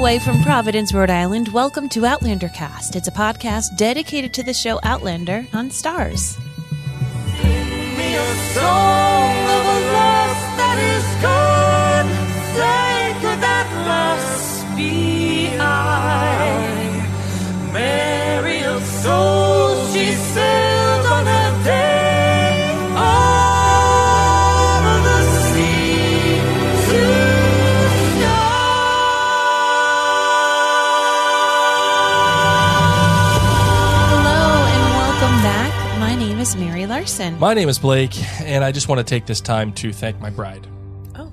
away from Providence, Rhode Island, welcome to Outlander Cast. It's a podcast dedicated to the show Outlander on Starz. Mary of souls, she sailed on a day Mary Larson. My name is Blake, and I just want to take this time to thank my bride. Oh.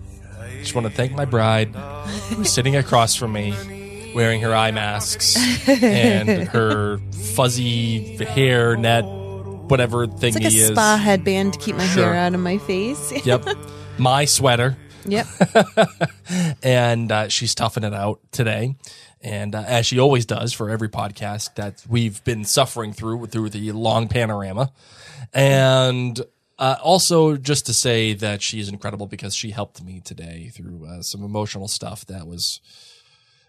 Just want to thank my bride, who's sitting across from me, wearing her eye masks and her fuzzy hair net, whatever thing It's like a is. spa headband to keep my Sure. hair out of my face. Yep, my sweater, yep. and uh, she's toughing it out today. And uh, as she always does for every podcast that we've been suffering through through the long panorama, and uh, also just to say that she is incredible because she helped me today through uh, some emotional stuff that was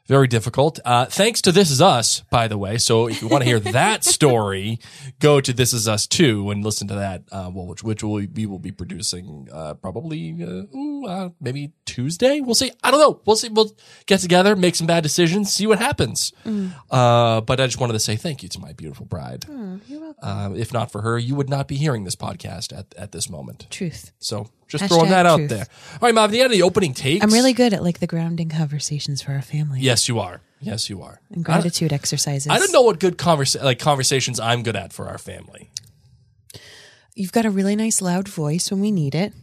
very difficult. Uh, thanks to This Is Us, by the way. So if you want to hear that story, go to This Is Us too and listen to that, uh, well, which, which will, we will be producing uh, probably uh, ooh, uh, maybe Tuesday. We'll see. I don't know. We'll see. We'll get together, make some bad decisions, see what happens. Uh, but I just wanted to say thank you to my beautiful bride. Uh, if not for her, you would not be hearing this podcast at, at this moment. Truth. So just Hashtag throwing that out there. All right, Mav, the end of the opening takes. I'm really good at like the grounding conversations for our family Yes, you are. Yes, you are. and gratitude exercises. I don't know what good conversa- like conversations I'm good at for our family. You've got a really nice loud voice when we need it.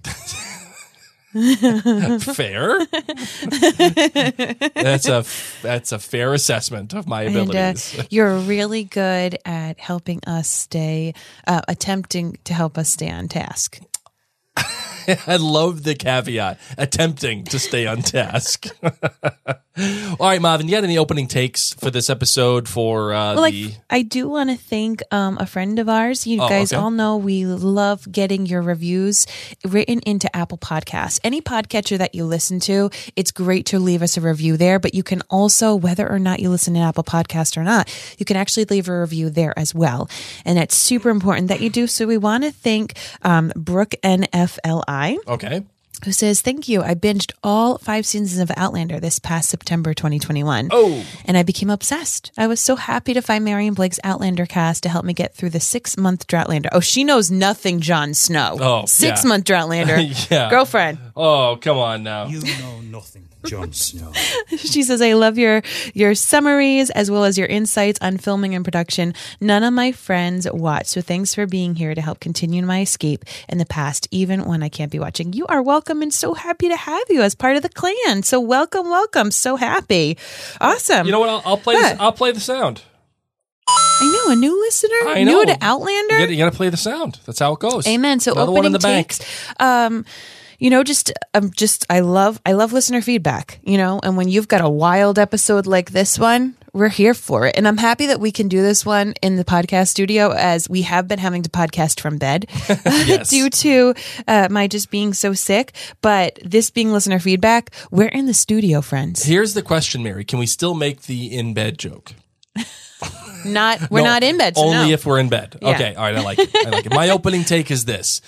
Fair. that's a that's a fair assessment of my And uh, abilities. you're really good at helping us stay, uh, attempting to help us stay on task. I love the caveat. Attempting to stay on task. All right, Marvin, you had any opening takes for this episode for uh, Well, like, the I do want to thank um, a friend of ours. You Oh, guys okay. all know we love getting your reviews written into Apple Podcasts. Any podcatcher that you listen to, it's great to leave us a review there. But you can also, whether or not you listen to Apple Podcast or not, you can actually leave a review there as well. And it's super important that you do. So we want to thank um, Brooke NFLI Okay. Who says, Thank you. I binged all five seasons of Outlander this past September 2021. Oh. And I became obsessed. I was so happy to find Mary and Blake's Outlander cast to help me get through the six month Droughtlander. Oh, she knows nothing, Jon Snow. Oh, Six yeah. month Droughtlander. Yeah. Girlfriend. Oh, come on now. You know nothing, Jon Snow. She says, I love your your summaries as well as your insights on filming and production. None of my friends watch, so thanks for being here to help continue my escape in the past, even when I can't be watching. You are welcome and so happy to have you as part of the clan. So welcome, welcome. So happy. Awesome. You know what? I'll, I'll play. What? This, I'll play the sound. I know a new listener, I new know. to Outlander. You gotta, play the sound. That's how it goes. Amen. So Another opening one in the bank. takes, um, you know, just um, just I love I love listener feedback. You know, and when you've got a wild episode like this one, we're here for it. And I'm happy that we can do this one in the podcast studio, as we have been having to podcast from bed due to uh, my just being so sick. But this being listener feedback, we're in the studio, friends. Here's the question, Mary. Can we still make the in bed joke? Not we're No, not in bed. So only no. if we're in bed. Yeah. Okay, all right, I like it. I like it. My opening take is this.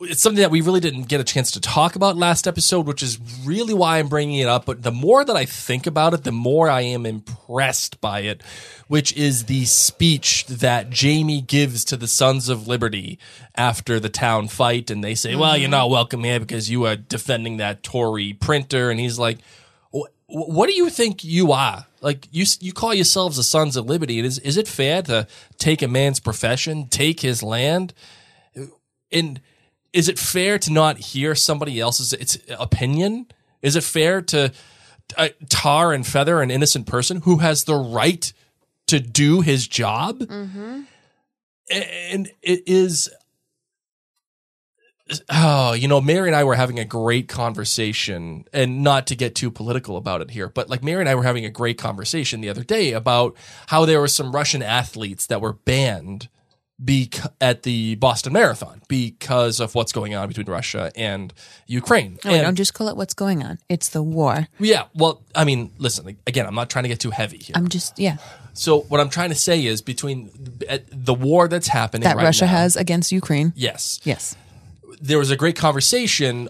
It's something that we really didn't get a chance to talk about last episode, which is really why I'm bringing it up. But the more that I think about it, the more I am impressed by it, which is the speech that Jamie gives to the Sons of Liberty after the town fight. And they say, well, Mm-hmm. you're not welcome here because you are defending that Tory printer. And he's like, what do you think you are? Like you, you call yourselves the Sons of Liberty. Is is it fair to take a man's profession, take his land, and is it fair to not hear somebody else's its opinion? Is it fair to uh, tar and feather an innocent person who has the right to do his job? And it is. Oh, you know, Mary and I were having a great conversation, and not to get too political about it here, but like Mary and I were having a great conversation the other day about how there were some Russian athletes that were banned bec- at the Boston Marathon because of what's going on between Russia and Ukraine. Oh, And- don't just call it what's going on. It's the war. yeah, well, I mean, listen, like, again, I'm not trying to get too heavy here. I'm just yeah so what I'm trying to say is between the war that's happening that right Russia now- has against Ukraine. Yes. Yes. there was a great conversation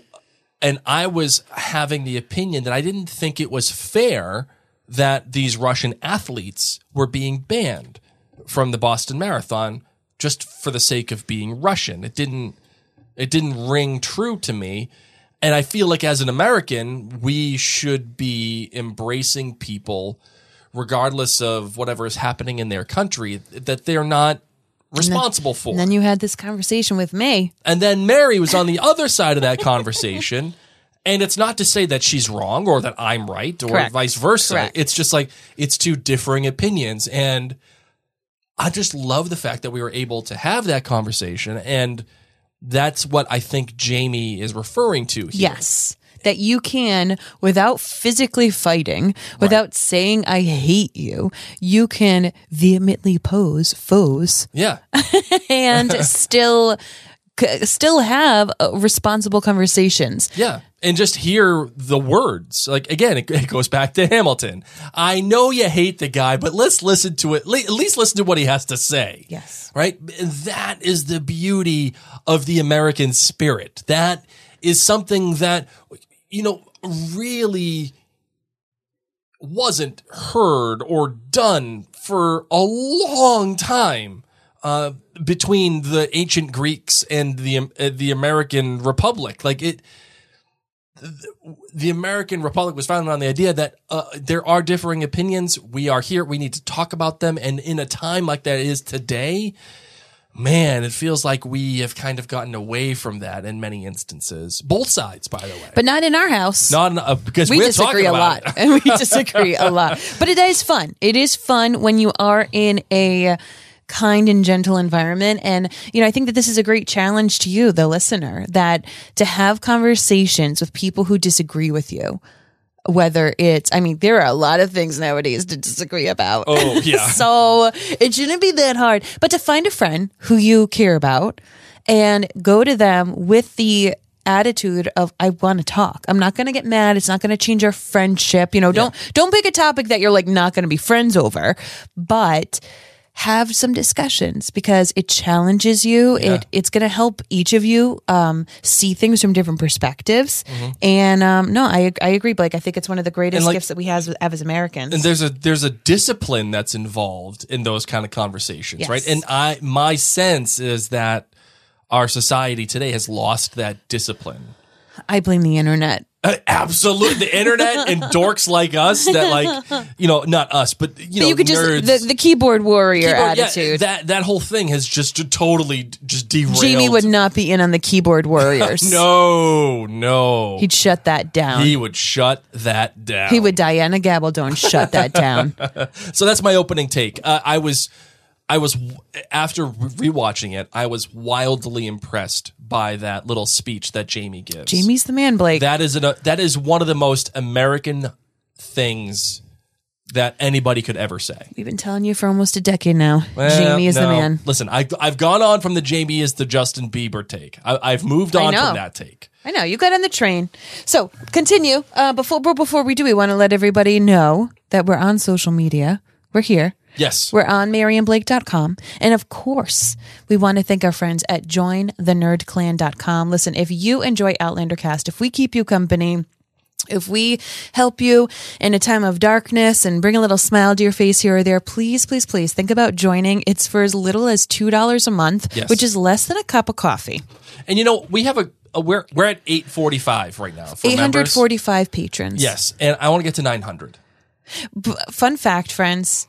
and I was having the opinion that I didn't think it was fair that these Russian athletes were being banned from the Boston Marathon just for the sake of being Russian. It didn't it didn't ring true to me. And I feel like as an American, we should be embracing people regardless of whatever is happening in their country that they're not responsible for. And then you had this conversation with May. And then Mary was on the other side of that conversation. And it's not to say that she's wrong or that I'm right or Correct. vice versa. Correct. It's just like it's two differing opinions. And I just love the fact that we were able to have that conversation. And that's what I think Jamie is referring to here. Yes. That you can, without physically fighting, without saying I hate you, you can vehemently pose foes Yeah. and still c- still have uh, responsible conversations. Yeah. And just hear the words. Like, again, it, it goes back to Hamilton. I know you hate the guy, but let's listen to it. Le- at least listen to what he has to say. Yes. Right? And that is the beauty of the American spirit. That is something that, you know, really wasn't heard or done for a long time uh, between the ancient Greeks and the uh, the American Republic. Like it, the American Republic was founded on the idea that uh, there are differing opinions. We are here. We need to talk about them. And in a time like that is today, man, it feels like we have kind of gotten away from that in many instances. Both sides, by the way. But not in our house. not in, uh, because we we're disagree talking a lot and we disagree a lot but it is fun it is fun when you are in a kind and gentle environment and you know i think that this is a great challenge to you the listener that to have conversations with people who disagree with you whether it's i mean there are a lot of things nowadays to disagree about Oh, yeah. so it shouldn't be that hard but to find a friend who you care about and go to them with the attitude of I want to talk. I'm not going to get mad. It's not going to change our friendship. You know, don't don't pick a topic that you're like not going to be friends over, but have some discussions because it challenges you. It it's going to help each of you um, see things from different perspectives. And um, no, I I agree, Blake. I think it's one of the greatest like- gifts that we have, have as Americans. and there's a there's a discipline that's involved in those kind of conversations, Yes. right? And I my sense is that our society today has lost that discipline. I blame the internet. Uh, Absolutely, the internet and dorks like us that like you know not us, but you know you could nerds. just the, the keyboard warrior Keyboard- yeah, attitude. that that whole thing has just totally just derailed. Jamie would not be in on the keyboard warriors. No, no. He'd shut that down. he He, would shut that down. He would Diana Gabaldon shut that down. So that's my opening take. Uh, I was, I was after rewatching it, I was wildly impressed by that little speech that Jamie gives. Jamie's the man, Blake. that is an, that is one of the most American things that anybody could ever say. We've been telling you for almost a decade now. Well, Jamie is the man. Listen, I, I've gone on from the Jamie is the Justin Bieber take. I, I've moved on from that take. I know you got on the train. So continue. Uh, before before we do, we want to let everybody know that we're on social media. We're here. Yes. We're on MaryandBlake.com. And of course, we want to thank our friends at jointhenerdclan.com. Listen, if you enjoy Outlander Cast, if we keep you company, if we help you in a time of darkness and bring a little smile to your face here or there, please, please, please think about joining. It's for as little as $2 a month, Yes. which is less than a cup of coffee. And you know, we have a, we're we're at 845 right now for members. 845 patrons. Yes, and I want to get to 900. Fun fact, friends,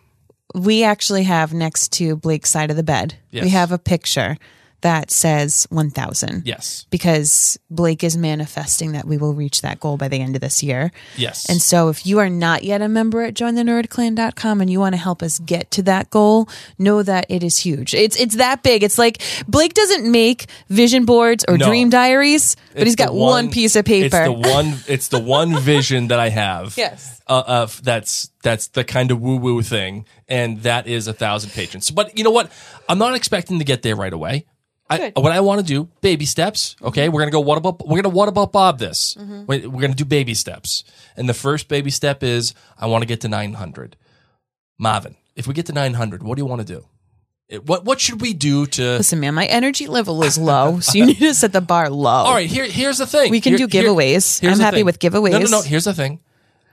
we actually have next to Blake's side of the bed, Yes. we have a picture that says 1000. Yes. Because Blake is manifesting that we will reach that goal by the end of this year. Yes. And so if you are not yet a member at jointhenerdclan.com and you want to help us get to that goal, know that it is huge. It's it's that big. It's like Blake doesn't make vision boards or No. dream diaries, but he's It's the got one, piece of paper. It's the one. It's the one vision that I have. Yes. Uh, of that's that's the kind of woo woo thing, and that is a thousand patrons. But you know what? I'm not expecting to get there right away. I, what I want to do, baby steps. Okay, we're gonna go. What about we're gonna what about Bob? This Mm-hmm. We're gonna do baby steps, and the first baby step is I want to get to 900. Marvin, if we get to 900, what do you want to do? It- What what should we do to? Listen, man, my energy level is low, so you need to set the bar low. All right, here here's the thing. We can Here- do giveaways. here's I'm happy thing. with giveaways. No, no, no. Here's the thing.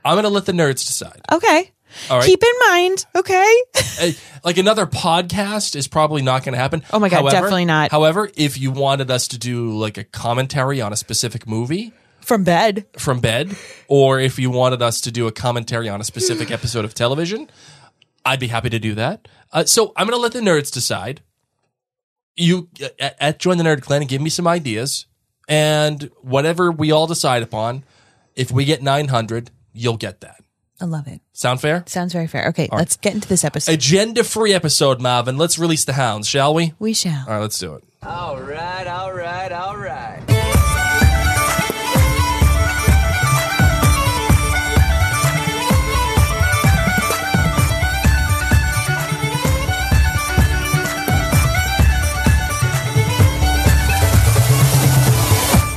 I'm gonna let the nerds decide. Okay. All right. Keep in mind, okay? Uh, like another podcast is probably not going to happen. Oh my God, definitely not. However, if you wanted us to do like a commentary on a specific movie From bed. from bed, or if you wanted us to do a commentary on a specific episode of television, I'd be happy to do that. Uh, so I'm going to let the nerds decide. You uh, at, at join the nerd clan and give me some ideas, and whatever we all decide upon, if we get 900, you'll get that. I love it. Sound fair? Sounds very fair. Okay, let's get into this episode. Agenda free episode, Marvin. Let's release the hounds, shall we? we shall. All right, let's do it. All right, all right, all right.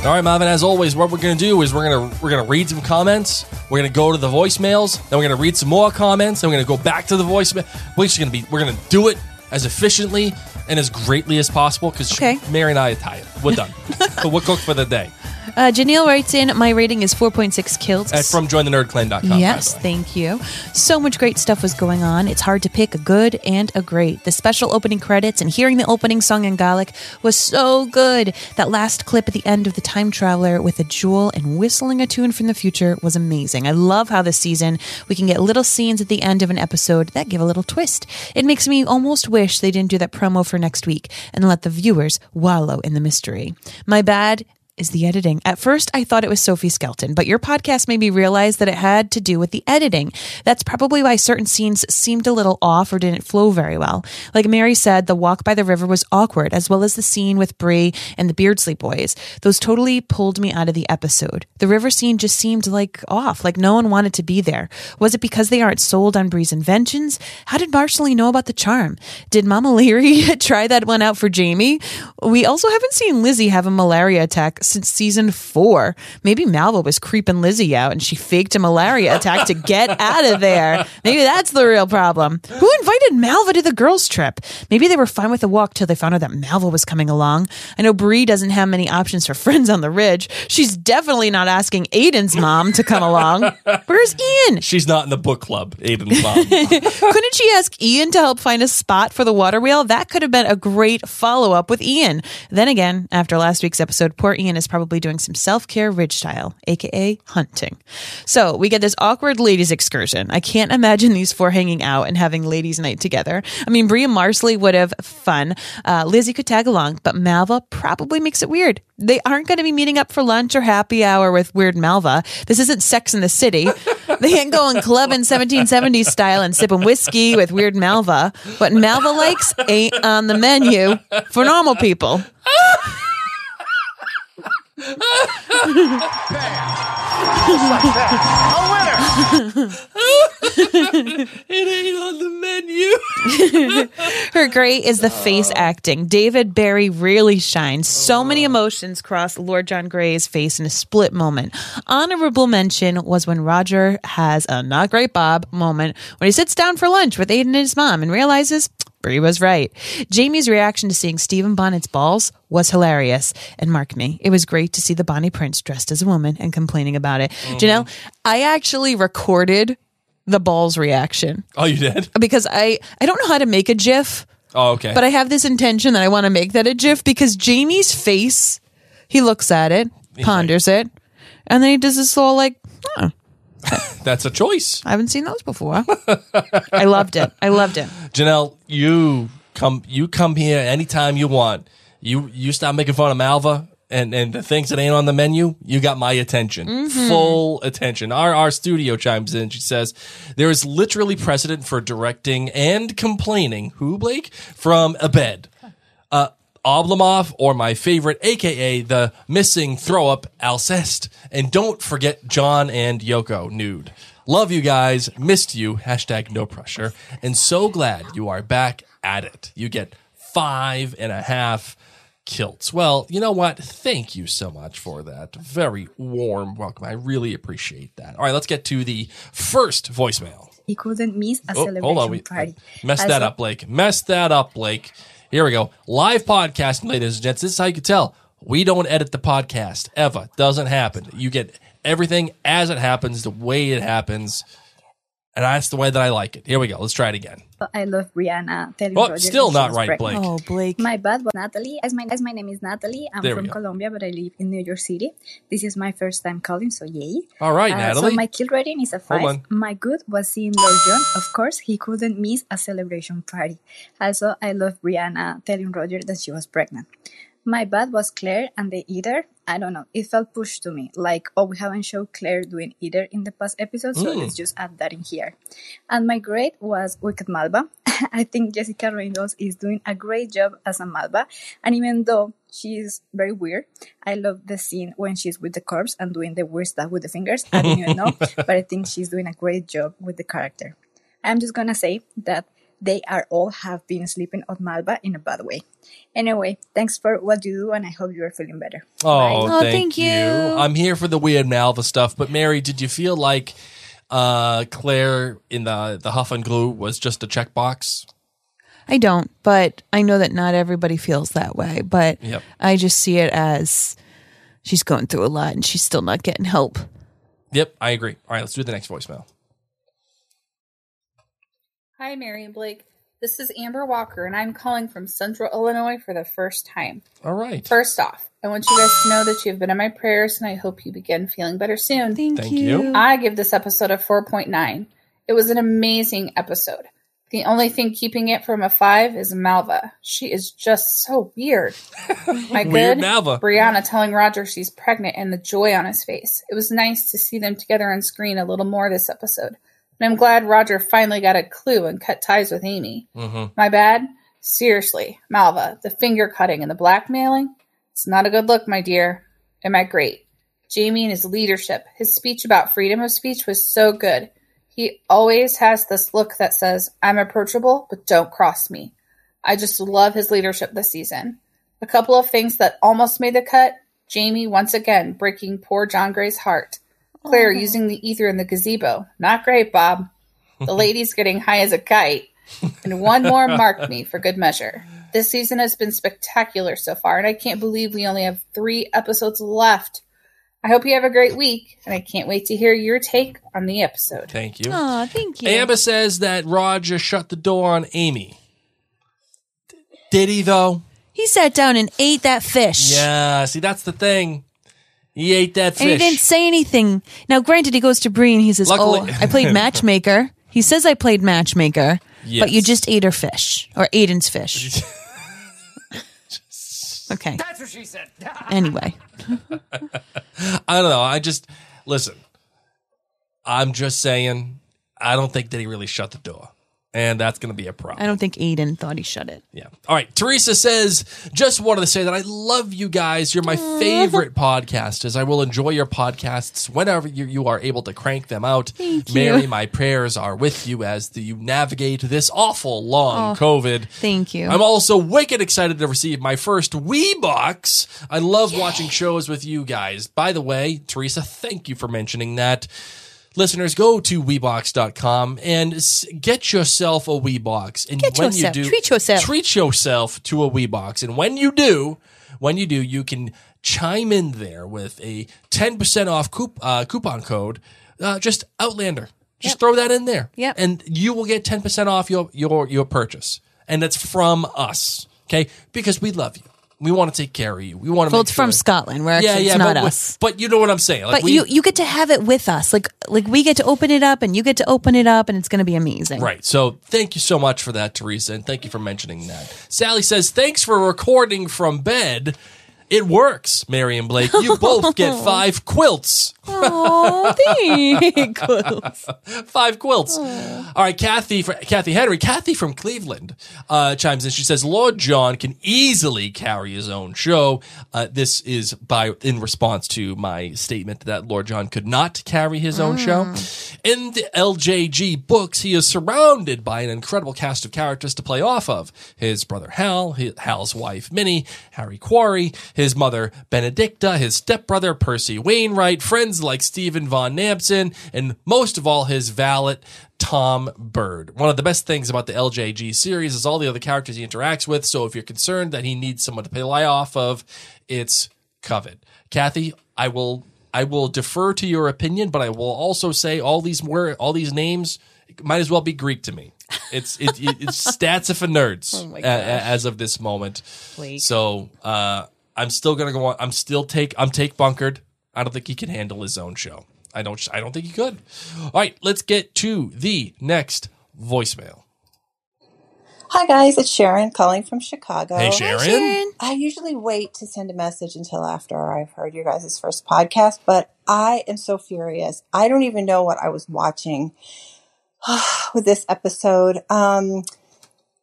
All right, Marvin. As always, what we're going to do is we're going to we're going to read some comments. We're going to go to the voicemails. Then we're going to read some more comments. Then we're going to go back to the voicemail. We're just going to be we're going to do it as efficiently and as greatly as possible because Okay. Mary and I are tired. We're done. so we're cooked for the day. Uh, Janelle writes in, my rating is 4.6 kills. Uh, from jointhenerdclan.com. Yes, thank you. So much great stuff was going on. It's hard to pick a good and a great. The special opening credits and hearing the opening song in Gaelic was so good. That last clip at the end of The Time Traveler with a jewel and whistling a tune from the future was amazing. I love how this season we can get little scenes at the end of an episode that give a little twist. It makes me almost wish they didn't do that promo for next week and let the viewers wallow in the mystery. My bad is the editing. At first, I thought it was Sophie Skelton, but your podcast made me realize that it had to do with the editing. That's probably why certain scenes seemed a little off or didn't flow very well. Like Mary said, the walk by the river was awkward, as well as the scene with Bree and the Beardsley boys. Those totally pulled me out of the episode. The river scene just seemed like off, like no one wanted to be there. Was it because they aren't sold on Bree's inventions? How did Marsali know about the charm? Did Mama Laoghaire try that one out for Jamie? We also haven't seen Lizzie have a malaria attack since season four. Maybe Malva was creeping Lizzie out and she faked a malaria attack to get out of there. Maybe that's the real problem. Who invited Malva to the girls' trip? Maybe they were fine with the walk till they found out that Malva was coming along. I know Bree doesn't have many options for friends on the ridge. She's definitely not asking Aiden's mom to come along. Where's Ian? She's not in the book club, Aiden's mom. Couldn't she ask Ian to help find a spot for the water wheel? That could have been a great follow up with Ian. Then again, after last week's episode, poor Ian is probably doing some self care ridge style, aka hunting. So we get this awkward ladies excursion. I can't imagine these four hanging out and having ladies' night together. I mean, Bria Marsali would have fun. Uh, Lizzie could tag along, but Malva probably makes it weird. They aren't going to be meeting up for lunch or happy hour with Weird Malva. This isn't Sex in the City. They ain't going clubbing 1770s style and sipping whiskey with Weird Malva. What Malva likes ain't on the menu for normal people. it ain't on the menu. Her great is the uh. face acting. David Berry really shines. So uh. many emotions cross Lord John Grey's face in a split moment. Honorable mention was when Roger has a not great Bob moment when he sits down for lunch with Aiden and his mom and realizes Bree was right. Jamie's reaction to seeing Stephen Bonnet's balls was hilarious. And mark me, it was great to see the Bonnie Prince dressed as a woman and complaining about it. Mm-hmm. Janelle, I actually recorded the balls reaction Oh, you did? because I I don't know how to make a GIF, Oh, okay. but I have this intention that I want to make that a GIF because Jamie's face, he looks at it, ponders it, and then he does this all like, That's a choice. I haven't seen those before. I loved it. I loved it. Janelle, you come you come here anytime you want. You you stop making fun of Malva and and the things that ain't on the menu. You got my attention, full attention. Our our studio chimes in. She says there is literally precedent for directing and complaining. Who Blake from a bed. Uh, Oblomov or my favorite, aka the missing throw up Alcest. And don't forget John and Yoko nude. Love you guys. Missed you. Hashtag no pressure. And so glad you are back at it. You get five and a half kilts. Well, you know what? Thank you so much for that. Very warm welcome. I really appreciate that. All right, let's get to the first voicemail. He couldn't miss a Oh, celebration hold on, we party. messed As that up, Blake. Messed that up, Blake. Here we go. Live podcasting, ladies and gents. This is how you can tell. We don't edit the podcast ever. Doesn't happen. You get everything as it happens, the way it happens, and that's the way that I like it. Here we go. Let's try it again. I love Brianna telling Oh, Roger still that she not right, pregnant. Blake. Oh, Blake. My bad was Natalie. As my as my name is Natalie, I'm There from. Colombia, but I live in New York City. This is my first time calling, so yay. All right, Uh, Natalie. So my kill rating is a Hold five. on. My good was seeing Lord John. Of course, he couldn't miss a celebration party. Also, I love Brianna telling Roger that she was pregnant. My bad was Claire and the ether. I don't know. It felt pushed to me. Like, oh, we haven't showed Claire doing ether in the past episode, so Mm. let's just add that in here. And my grade was Wicked Malva. I think Jessica Reynolds is doing a great job as a Malva. And even though she is very weird, I love the scene when she's with the corpse and doing the weird stuff with the fingers. I don't even know, but I think she's doing a great job with the character. I'm just gonna say that they are all have been sleeping on Malva in a bad way. Anyway, thanks for what you do, and I hope you are feeling better. Oh, Oh, thank, thank you. you. I'm here for the weird Malva stuff. But Mary, did you feel like uh, Claire in the the Huff and Glue was just a checkbox? I don't, but I know that not everybody feels that way. But Yep. I just see it as she's going through a lot and she's still not getting help. Yep, I agree. All right, let's do the next voicemail. Hi, Mary and Blake. This is Amber Walker, and I'm calling from Central Illinois for the first time. All right. First off, I want you guys to know that you have been in my prayers, and I hope you begin feeling better soon. Thank, Thank you. you. I give this episode a 4.9. It was an amazing episode. The only thing keeping it from a 5 is Malva. She is just so weird. My Weird good Malva. Brianna telling Roger she's pregnant and the joy on his face. It was nice to see them together on screen a little more this episode. And I'm glad Roger finally got a clue and cut ties with Amy. Mhm. My bad? Seriously, Malva, the finger cutting and the blackmailing? It's not a good look, my dear. Am I great? Jamie and his leadership, his speech about freedom of speech was so good. He always has this look that says, I'm approachable, but don't cross me. I just love his leadership this season. A couple of things that almost made the cut Jamie once again breaking poor John Grey's heart. Claire oh, using the ether in the gazebo. Not great, Bob. The lady's getting high as a kite. And one more marked me for good measure. This season has been spectacular so far, and I can't believe we only have three episodes left. I hope you have a great week, and I can't wait to hear your take on the episode. Thank you. Oh, thank you. Amber says that Roger shut the door on Amy. D- Did he though? he sat down and ate that fish. Yeah. See, that's the thing. He ate that fish. And he didn't say anything. Now, granted, he goes to Bree and he says, Luckily- "Oh, I played matchmaker." He says, "I played matchmaker," but you just ate her fish or Aiden's fish. okay. That's what she said. anyway, I don't know. I just listen. I'm just saying. I don't think that he really shut the door, and that's going to be a problem. I don't think Aiden thought he shut it. Yeah. All right. Teresa says, just wanted to say that I love you guys. You're my favorite podcasters. I will enjoy your podcasts whenever you, you are able to crank them out. Thank you. Mary, my prayers are with you as the, you navigate this awful long oh, COVID. Thank you. I'm also wicked excited to receive my first Weebox. I love watching shows with you guys. By the way, Teresa, thank you for mentioning that. Listeners, go to Weebox.com and get yourself a Weebox. And Get when yourself- you do, treat yourself. treat yourself to a Weebox. And when you do, when you do, you can chime in there with a 10% off coup- uh, coupon code, uh, just Outlander. Just throw that in there. Yep. And you will get 10% off your, your, your purchase. And it's from us. Okay. Because we love you. We want to take care of you. We want to. Well, it's from Scotland. We're actually it's not but, us. But you know what I'm saying. Like But we, you you get to have it with us. Like like we get to open it up and you get to open it up and it's going to be amazing. Right. So thank you so much for that, Teresa, and thank you for mentioning that. Sally says, thanks for recording from bed. It works, Mary and Blake. You both get five quilts. Oh, thanks. Five quilts. All right, Kathy, fr- Kathy Henry, Kathy from Cleveland uh, chimes in. She says, "Lord John can easily carry his own show." Uh, this is by in response to my statement that Lord John could not carry his own show. In the LJG books, he is surrounded by an incredible cast of characters to play off of. His brother Hal, his, Hal's wife Minnie, Harry Quarry, his mother Benedicta, his stepbrother Percy Wainwright, friends like Stephen Von Nampson, and most of all, his valet Tom Bird. One of the best things about the LJG series is all the other characters he interacts with. So if you're concerned that he needs someone to play off of, it's Covet. Kathy, I will I will defer to your opinion, but I will also say all these word all these names might as well be Greek to me. It's it, it, it's stats for nerds Oh a- a- as of this moment. Blake. So uh, I'm still gonna go on. I'm still take I'm take bunkered. I don't think he can handle his own show. I don't I don't think he could. All right, let's get to the next voicemail. Hi guys, it's Sharon calling from Chicago. Hey Sharon. I usually wait to send a message until after I've heard your guys' first podcast, but I am so furious. I don't even know what I was watching with this episode. Um,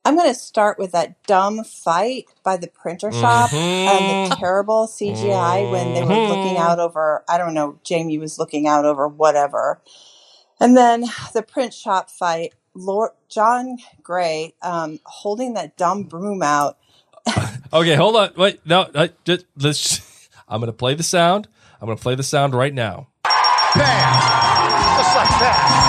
I'm going to start with that dumb fight by the printer shop and the terrible CGI when they were looking out over, I don't know, Jamie was looking out over whatever. And then the print shop fight, Lord John Grey um, holding that dumb broom out. Okay, hold on. Wait, no, I, just, let's. I'm gonna play the sound. I'm gonna play the sound right now. Just like that.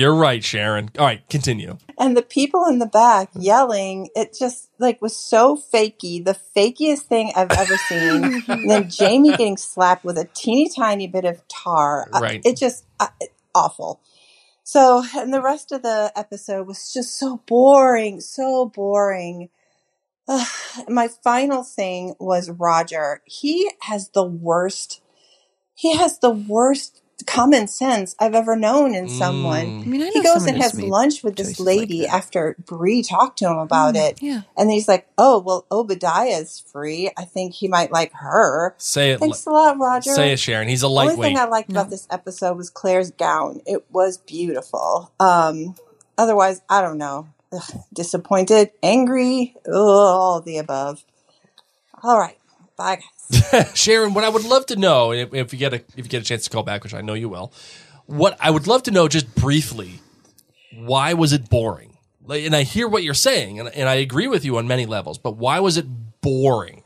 A winner! You're right, Sharon. All right, continue. And the people in the back yelling, it just like was so fakey, the fakiest thing I've ever seen. and then Jamie getting slapped with a teeny tiny bit of tar. Uh, Right. It just uh, awful. So, and the rest of the episode was just so boring, so boring. Ugh. my final thing was Roger. He has the worst, he has the worst common sense I've ever known in someone. Mm. I mean, I He goes and has lunch with this choices like lady. Mm, after Bree talked to him about it. Yeah. And he's like, oh, well, Obadiah's free. I think he might like her. Say it. Thanks a lot, Roger. Say it, Sharon. He's a lightweight. The only thing I liked about this episode was Claire's gown. It was beautiful. Um, otherwise, I don't know. Ugh, disappointed, angry, ugh, all of the above. All right. Bye, guys. Sharon, what I would love to know, if, if you get a if you get a chance to call back, which I know you will, what I would love to know just briefly, why was it boring? And I hear what you're saying, and, and I agree with you on many levels, but why was it boring?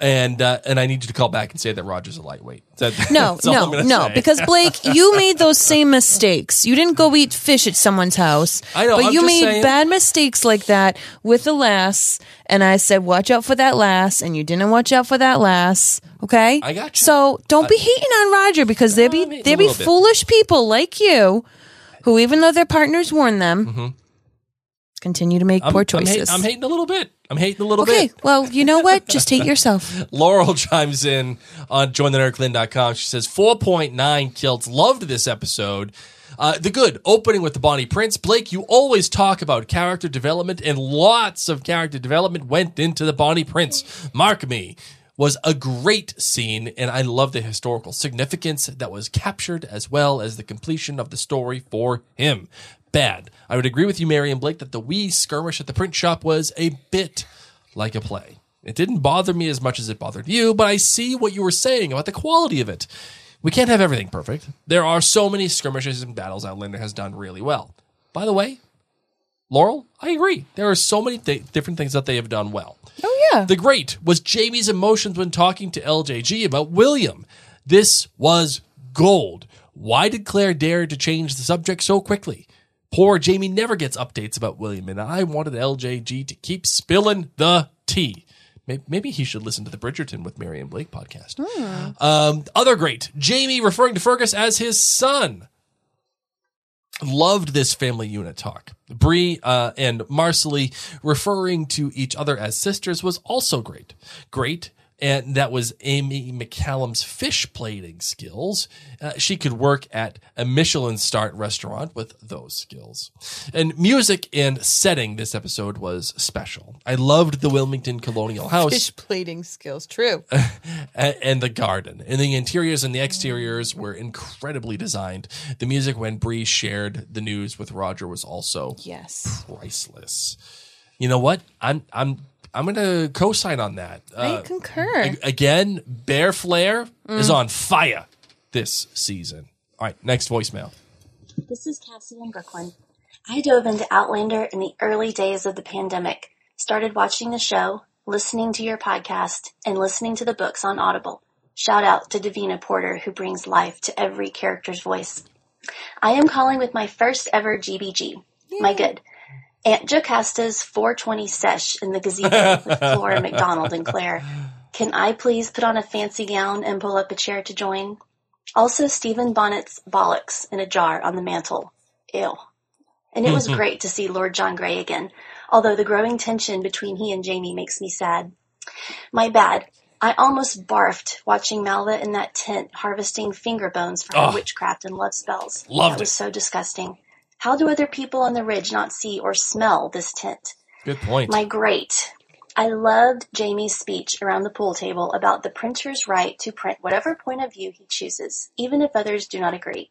And uh, and I need you to call back and say that Roger's a lightweight. That- No, that's all I'm no, no. say. Because Blake, you made those same mistakes. You didn't go eat fish at someone's house. I know, but I'm you made saying- bad mistakes like that with the lass. And I said, watch out for that lass, and you didn't watch out for that lass. Okay, I got you. So don't be hating on Roger because there be there be little bit. foolish people like you who, even though their partners warn them, continue to make. I'm, poor I'm, choices. hate- I'm hating a little bit. I'm hating a little okay, bit. Okay, well, you know what? Just hate yourself. Laurel chimes in on jointhenerdclan.com. She says 4.9 kilts. Loved this episode. Uh, the good opening with the Bonnie Prince. Blake, you always talk about character development, and lots of character development went into the Bonnie Prince. Mark me was a great scene, and I love the historical significance that was captured as well as the completion of the story for him. Bad. I would agree with you, Mary and Blake, that the wee skirmish at the print shop was a bit like a play. It didn't bother me as much as it bothered you, but I see what you were saying about the quality of it. We can't have everything perfect. There are so many skirmishes and battles Outlander has done really well. By the way, Laurel, I agree. There are so many th- different things that they have done well. Oh yeah. The great was Jamie's emotions when talking to LJG about William. This was gold. Why did Claire dare to change the subject so quickly? Poor Jamie never gets updates about William, and I wanted LJG to keep spilling the tea. Maybe he should listen to the Bridgerton with Mary and Blake podcast. Um, other great, Jamie referring to Fergus as his son. Loved this family unit talk. Bree uh, and Marsali referring to each other as sisters was also great. Great. And that was Amy McCallum's fish plating skills. Uh, she could work at a Michelin starred restaurant with those skills. And music and setting this episode was special. I loved the Wilmington Colonial House Fish plating skills. True. and the garden. And the interiors and the exteriors were incredibly designed. The music when Bree shared the news with Roger was also Yes. priceless. You know what? I'm I'm I'm gonna co-sign on that. I Uh, concur. a- again, Bear Flair is on fire this season. All right, next voicemail. This is Cassie in Brooklyn. I dove into Outlander in the early days of the pandemic, started watching the show, listening to your podcast, and listening to the books on Audible. Shout out to Davina Porter, who brings life to every character's voice. I am calling with my first ever GBG. My good. Aunt Jocasta's 420 sesh in the gazebo with Flora McDonald and Claire. Can I please put on a fancy gown and pull up a chair to join? Also, Stephen Bonnet's bollocks in a jar on the mantle. Ew. And it was mm-hmm. great to see Lord John Grey again, although the growing tension between he and Jamie makes me sad. My bad. I almost barfed watching Malva in that tent harvesting finger bones for her witchcraft and love spells. Loved that was so disgusting. How do other people on the ridge not see or smell this tent? Good point. My great. I loved Jamie's speech around the pool table about the printer's right to print whatever point of view he chooses, even if others do not agree.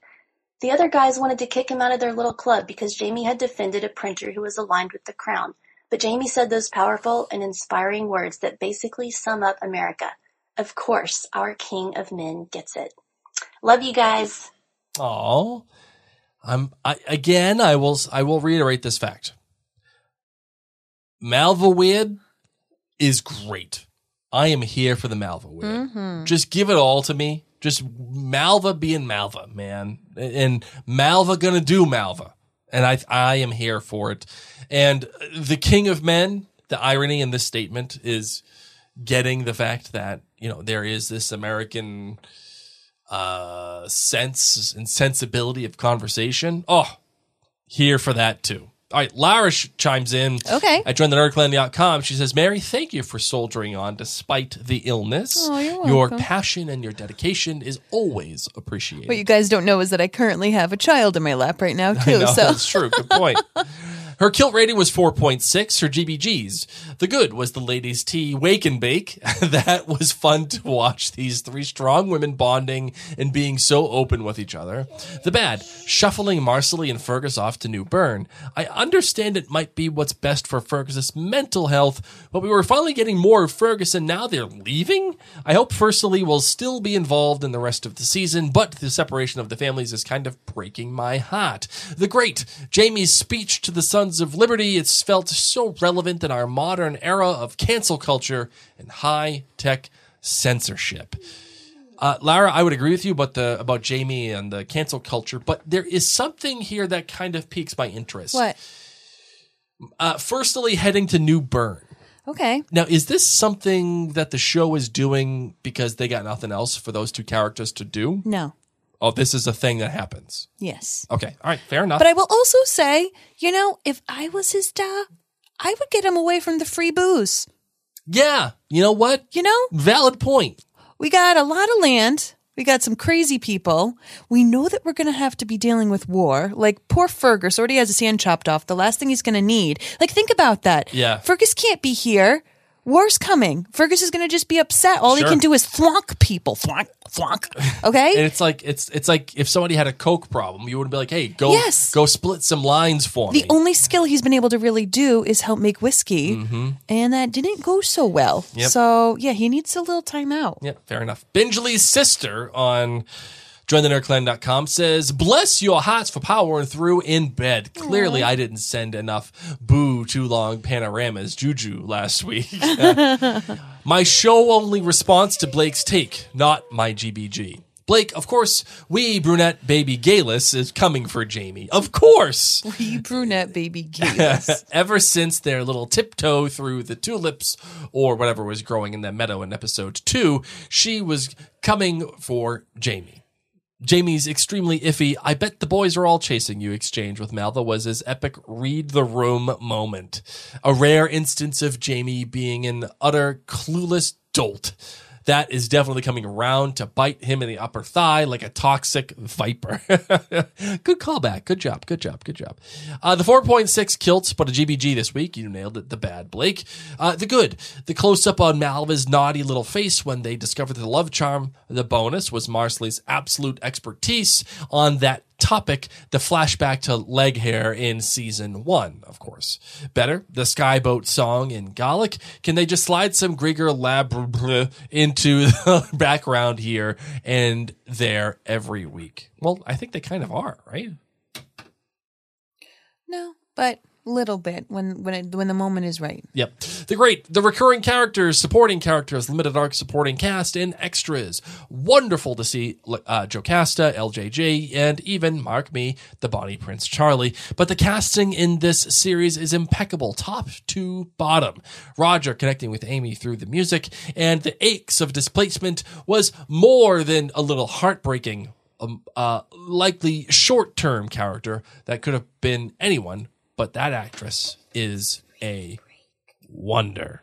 The other guys wanted to kick him out of their little club because Jamie had defended a printer who was aligned with the crown. But Jamie said those powerful and inspiring words that basically sum up America. Of course, our king of men gets it. Love you guys. Oh, I'm I, again. I will. I will reiterate this fact. Malva Weird is great. I am here for the Malva Weird. Mm-hmm. Just give it all to me. Just Malva being Malva, man, and Malva gonna do Malva, and I I am here for it. And the King of Men. The irony in this statement is getting the fact that you know there is this American uh sense and sensibility of conversation. Oh, here for that too. All right, Lara sh- chimes in. Okay. I joined the nerdclan.com. She says, Mary, thank you for soldiering on despite the illness. Oh, you're your welcome. passion and your dedication is always appreciated. What you guys don't know is that I currently have a child in my lap right now too. No, so that's true. Good point. Her kilt rating was 4.6. Her GBGs. The good was the ladies' tea wake and bake. that was fun to watch these three strong women bonding and being so open with each other. The bad, shuffling Marsali and Fergus off to New Bern. I understand it might be what's best for Fergus's mental health, but we were finally getting more of Fergus and now they're leaving? I hope Fercelly will still be involved in the rest of the season, but the separation of the families is kind of breaking my heart. The great Jamie's speech to the Sons of Liberty, it's felt so relevant in our modern era of cancel culture and high tech censorship. Uh, Lara, I would agree with you about the about Jamie and the cancel culture, but there is something here that kind of piques my interest. what? Uh, firstly, heading to New Bern. Okay. Now, is this something that the show is doing because they got nothing else for those two characters to do? No. Oh, this is a thing that happens. Yes. Okay, all right, fair enough. But I will also say, you know, if I was his dad, I would get him away from the free booze. yeah, you know what? You know, Valid point. we got a lot of land. We got some crazy people. We know that we're going to have to be dealing with war. Like poor Fergus already has his hand chopped off. The last thing he's going to need. Like think about that. Yeah. Fergus can't be here. War's coming. Fergus is going to just be upset. All Sure. he can do is thwonk people. Thwonk. And Okay? it's like it's it's like if somebody had a coke problem, you would be like, "Hey, go Yes. go split some lines for the me." only skill he's been able to really do is help make whiskey. And that didn't go so well. Mm-hmm. So, yeah, he needs a little time out. Yep, fair enough. Bingley's sister on jointhenerdclan.com says, Bless your hearts for powering through in bed. Clearly, I didn't send enough boo too long panoramas juju last week. my show only response to Blake's take, not my GBG. Blake, of course, we brunette baby Geillis is coming for Jamie. Of course. You brunette baby Geillis. Ever since their little tiptoe through the tulips or whatever was growing in that meadow in episode two, she was coming for Jamie. Jamie's extremely iffy, I bet the boys are all chasing you exchange with Malva was his epic read the room moment. A rare instance of Jamie being an utter clueless dolt. That is definitely coming around to bite him in the upper thigh like a toxic viper. good callback. Good job. Good job. Good job. Uh, the 4.6 kilts, but a GBG this week. You nailed it. The bad, Blake. Uh, the good. The close up on Malva's naughty little face when they discovered the love charm. The bonus was Marsali's absolute expertise on that topic, the flashback to leg hair in season one, of course. Better, the Skye Boat song in Gaelic. Can they just slide some Grigor Lab into the background here and there every week? Well, I think they kind of are, right? No, but little bit when when it, when the moment is right. Yep. The great, the recurring characters, supporting characters, limited arc supporting cast, and extras. Wonderful to see uh, Jocasta, LJG, and even, mark me, the Bonnie Prince Charlie. But the casting in this series is impeccable, top to bottom. Roger connecting with Amy through the music, and the aches of displacement was more than a little heartbreaking. Um, uh, likely short term character that could have been anyone but that actress is a wonder.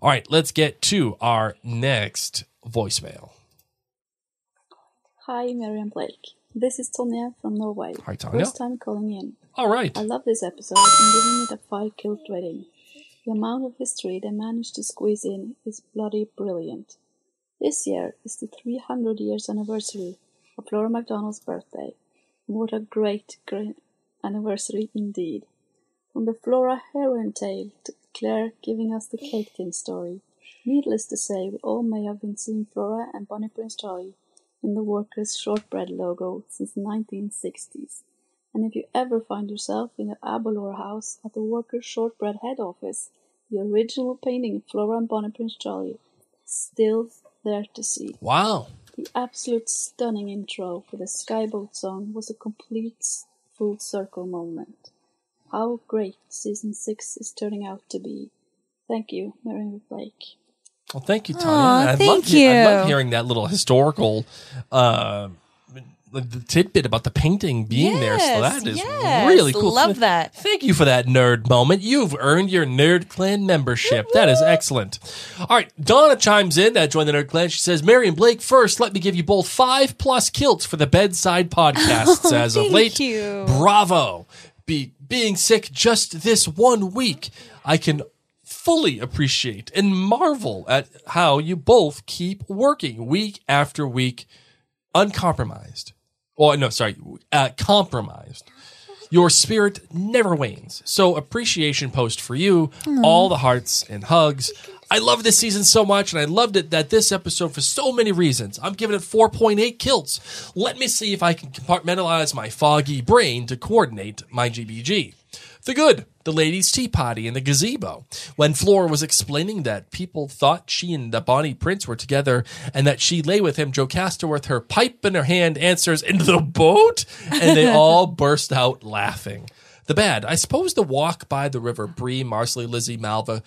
All right, let's get to our next voicemail. Hi, Mary and Blake. This is Tonya from Norway. Hi, Tonya. First time calling in. All right. I love this episode and giving it a 5 kilt rating. The amount of history they managed to squeeze in is bloody brilliant. This year is the 300 years anniversary of Flora MacDonald's birthday. What a great, great anniversary indeed. From the Flora heroine tale to Claire giving us the cake story. Needless to say, we all may have been seeing Flora and Bonnie Prince Charlie in the Walkers' Shortbread logo since the 1960s. And if you ever find yourself in the Aberlour house at the Walkers' Shortbread head office, the original painting of Flora and Bonnie Prince Charlie is still there to see. Wow. The absolute stunning intro for the Skye Boat song was a complete full circle moment. How great season six is turning out to be. Thank you, Mary Blake. Well, thank you, Tanya. Aw, I thank love he- I love hearing that little historical uh, the tidbit about the painting being there. So Yes, that is yes. really cool. Love that. Thank you for that nerd moment. You've earned your Nerd Clan membership. That is excellent. All right, Donna chimes in that joined the Nerd Clan. She says, "Mary and Blake, first, let me give you both five plus kilts for the bedside podcasts Oh, as of late. you. Bravo! Be being sick just this one week, I can." Fully appreciate and marvel at how you both keep working week after week, uncompromised. Oh, no, sorry, uh, compromised. Your spirit never wanes. So, appreciation post for you. All the hearts and hugs. I love this season so much, and I loved it that this episode for so many reasons. I'm giving it 4.8 kilts. Let me see if I can compartmentalize my foggy brain to coordinate my GBG. The good, the ladies' tea party in the gazebo. When Flora was explaining that people thought she and the Bonnie Prince were together and that she lay with him, Jocasta with her pipe in her hand answers, In the boat? And they all burst out laughing. The bad, I suppose the walk by the river, Bree, Marsali, Lizzie, Malva,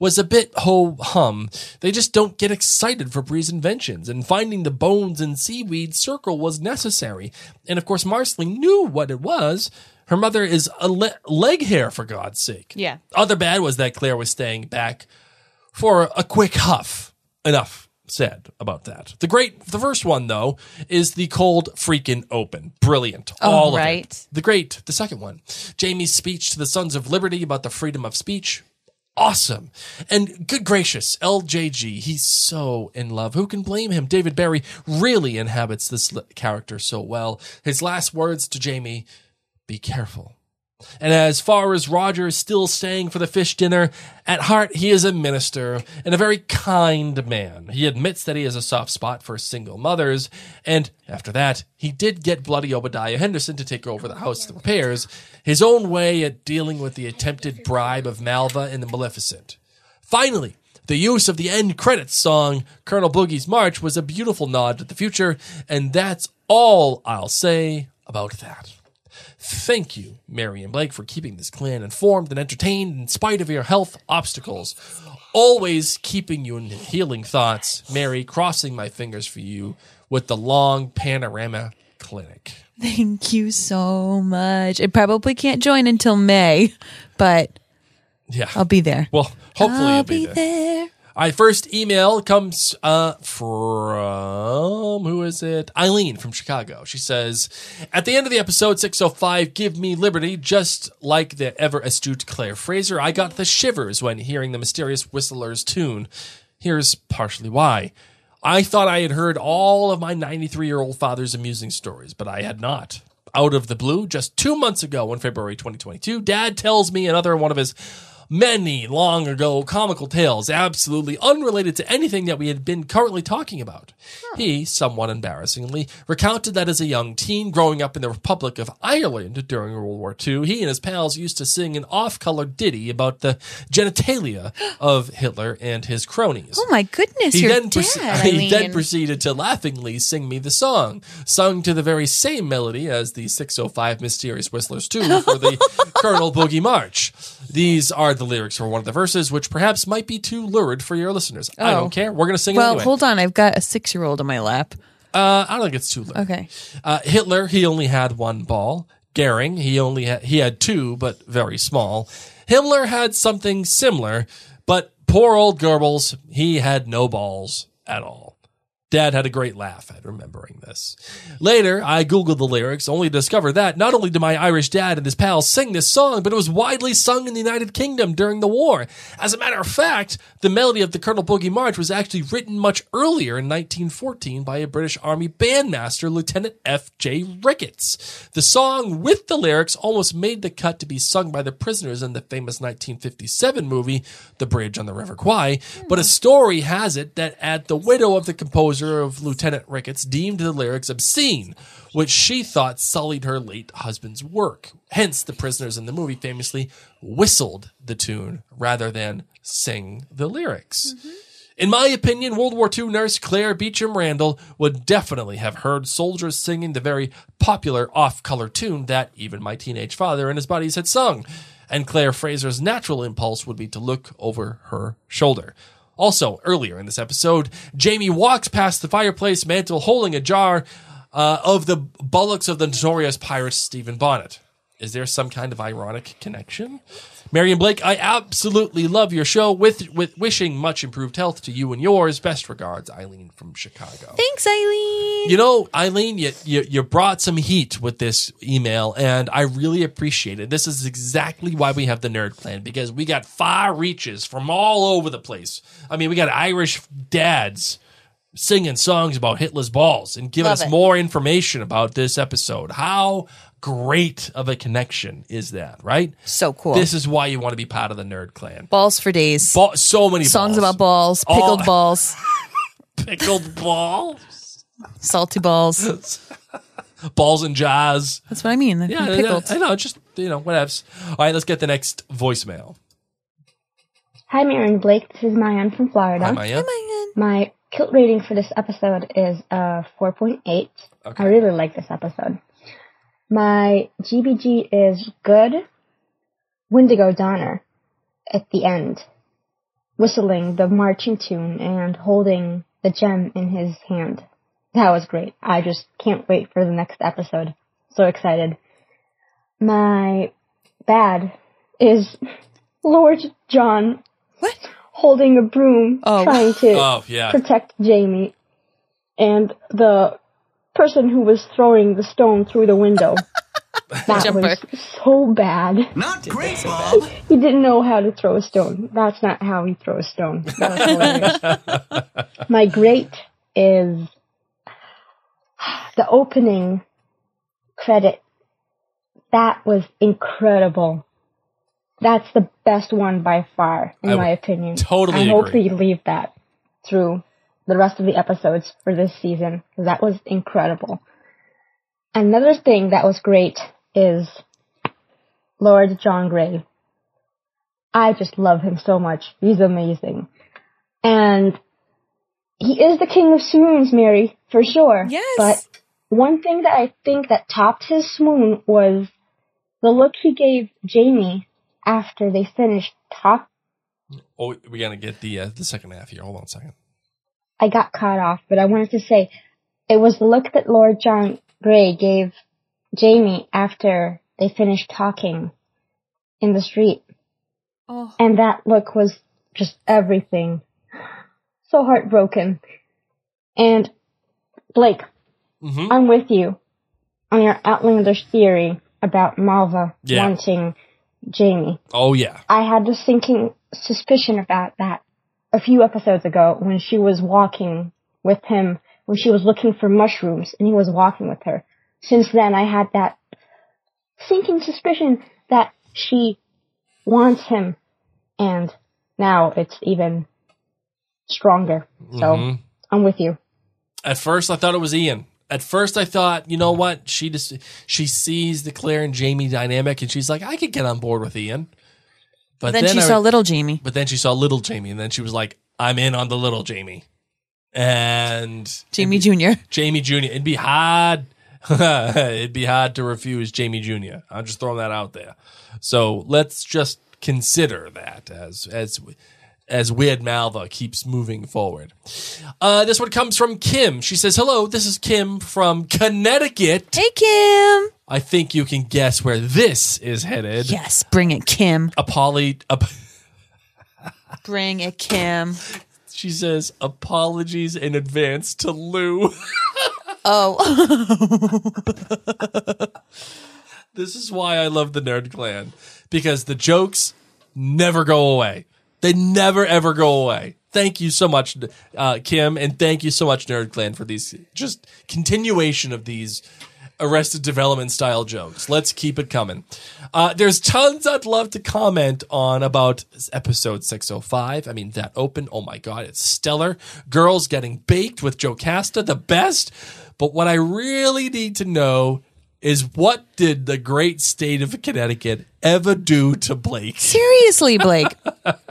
was a bit ho hum. They just don't get excited for Bree's inventions, and finding the bones and seaweed circle was necessary. And of course, Marsali knew what it was. Her mother is a le- leg hair, for God's sake. Yeah. Other bad was that Claire was staying back for a quick huff. Enough said about that. The great, the first one though, is the cold freaking open. Brilliant. Oh, All of right. The great, the second one, Jamie's speech to the Sons of Liberty about the freedom of speech. Awesome. And good gracious, LJG, he's so in love. Who can blame him? David Berry really inhabits this character so well. His last words to Jamie be careful. And as far as Roger is still staying for the fish dinner, at heart he is a minister and a very kind man. He admits that he has a soft spot for single mothers, and after that, he did get bloody Obadiah Henderson to take over the house the repairs, his own way at dealing with the attempted bribe of Malva and the Maleficent. Finally, the use of the end credits song, Colonel Bogey's March, was a beautiful nod to the future, and that's all I'll say about that. Thank you, Mary and Blake, for keeping this clan informed and entertained in spite of your health obstacles. Always keeping you in healing thoughts. Mary, crossing my fingers for you with the long panorama Clinic. Thank you so much. I probably can't join until May, but Yeah. I'll be there. well, hopefully I'll you'll be, be there. there. Our first email comes uh, from who is it? Eileen from Chicago. She says, "At the end of the episode 605, give me liberty, just like the ever astute Claire Fraser. I got the shivers when hearing the mysterious Whistler's tune. Here's partially why." I thought I had heard all of my 93 year old father's amusing stories, but I had not. Out of the blue, just two months ago in February 2022, Dad tells me another one of his many long ago comical tales, absolutely unrelated to anything that we had been currently talking about. He, somewhat embarrassingly, recounted that as a young teen growing up in the Republic of Ireland during World War II, he and his pals used to sing an off color ditty about the genitalia of Hitler and his cronies. Oh my goodness, He then, dad, proce- he then proceeded to laughingly sing me the song, sung to the very same melody as the 605 Mysterious Whistlers 2 for the Colonel Bogey March. These are the lyrics for one of the verses, which perhaps might be too lurid for your listeners. I Oh. don't care. We're going to sing it well, anyway. hold on. I've got a six year old on my lap. Uh, I don't think it's too lurid. Okay. Uh, Hitler, he only had one ball. Goering, he only had, he had two, but very small. Himmler had something similar, but poor old Goebbels, he had no balls at all. Dad had a great laugh at remembering this. Later, I Googled the lyrics, only to discover that not only did my Irish dad and his pals sing this song, but it was widely sung in the United Kingdom during the war. As a matter of fact, the melody of the Colonel Bogey March was actually written much earlier in 1914 by a British Army bandmaster, Lieutenant F.J. Ricketts. The song with the lyrics almost made the cut to be sung by the prisoners in the famous 1957 movie, The Bridge on the River Kwai, but a hmm. story has it that at the widow of the composer of Lieutenant Ricketts deemed the lyrics obscene, which she thought sullied her late husband's work. Hence, the prisoners in the movie famously whistled the tune rather than sing the lyrics. In my opinion, World War II nurse Claire Beauchamp Randall would definitely have heard soldiers singing the very popular off color tune that even my teenage father and his buddies had sung. And Claire Fraser's natural impulse would be to look over her shoulder. Also, earlier in this episode, Jamie walks past the fireplace mantle holding a jar uh, of the bullocks of the notorious pirate Stephen Bonnet. Is there some kind of ironic connection? Mary and Blake, I absolutely love your show. With with wishing much improved health to you and yours. Best regards, Eileen from Chicago. Thanks, Eileen. You know, Eileen, you, you you brought some heat with this email, and I really appreciate it. This is exactly why we have the Nerd Clan because we got far reaches from all over the place. I mean, we got Irish dads singing songs about Hitler's balls and giving Love us it. more information about this episode. How great of a connection is that, right? So cool. This is why you want to be part of the Nerd Clan. balls for days. Ba- so many Songs balls. about balls, All- pickled balls, pickled balls, salty balls. balls and jazz. That's what I mean. Yeah, They're I- pickled. I know. Just you know, whatevs. All right, let's get the next voicemail. Hi, Mary and Blake. This is Mayan from Florida. Hi, Maya. My kilt rating for this episode is uh 4.8. Okay. I really like this episode. My GBG is good. Wendigo Donner at the end, whistling the marching tune and holding the gem in his hand. That was great. I just can't wait for the next episode. So excited. My bad is Lord John what? holding a broom Oh. trying to Oh, yeah. protect Jamie and the person who was throwing the stone through the window. that Jumper. was so bad. Not great, Bob. He didn't know how to throw a stone. That's not how he throws stone. That was hilarious. My great is the opening credit. That was incredible. That's the best one by far, in I my opinion. totally I hope agree. they leave that through the rest of the episodes for this season. That was incredible. Another thing that was great is Lord John Grey. I just love him so much. He's amazing. And he is the king of swoons, Mary, for sure. Yes. But one thing that I think that topped his swoon was the look he gave Jamie after they finished talk. Oh, we gotta get the uh, the second half here. Hold on a second. I got caught off, but I wanted to say it was the look that Lord John Grey gave Jamie after they finished talking in the street. Oh. And that look was just everything. So heartbroken. And Blake, Mm-hmm. I'm with you on your outlandish theory about Malva Yeah. wanting Jamie. Oh yeah. I had the sinking suspicion about that a few episodes ago when she was walking with him, when she was looking for mushrooms and he was walking with her. Since then, I had that sinking suspicion that she wants him, and now it's even stronger. So Mhm. I'm with you. At first, I thought it was Ian. At first, I thought, you know what? She just she sees the Claire and Jamie dynamic, and she's like, I could get on board with Ian. But then, she I- saw little Jamie. But then she saw little Jamie, and then she was like, I'm in on the little Jamie. And Jamie Jr. Jamie Jr. It'd be hard. It'd be hard to refuse Jamie Jr. I'm just throwing that out there. So let's just consider that as as as Weird Malva keeps moving forward. Uh, this one comes from Kim. She says, "Hello, this is Kim from Connecticut. Hey, Kim. I think you can guess where this is headed. Yes, bring it, Kim. A poly. A, Bring it, Kim. she says, apologies in advance to Lou." Oh. This is why I love the Nerd Clan because the jokes never go away. They never ever go away. Thank you so much, uh, Kim, and thank you so much, Nerd Clan, for these just continuation of these Arrested Development style jokes. Let's keep it coming. Uh, there's tons I'd love to comment on about episode 605. I mean, that open, oh my god, it's stellar. Girls getting baked with Jocasta, the best. But what I really need to know is what did the great state of Connecticut ever do to Blake? Seriously, Blake.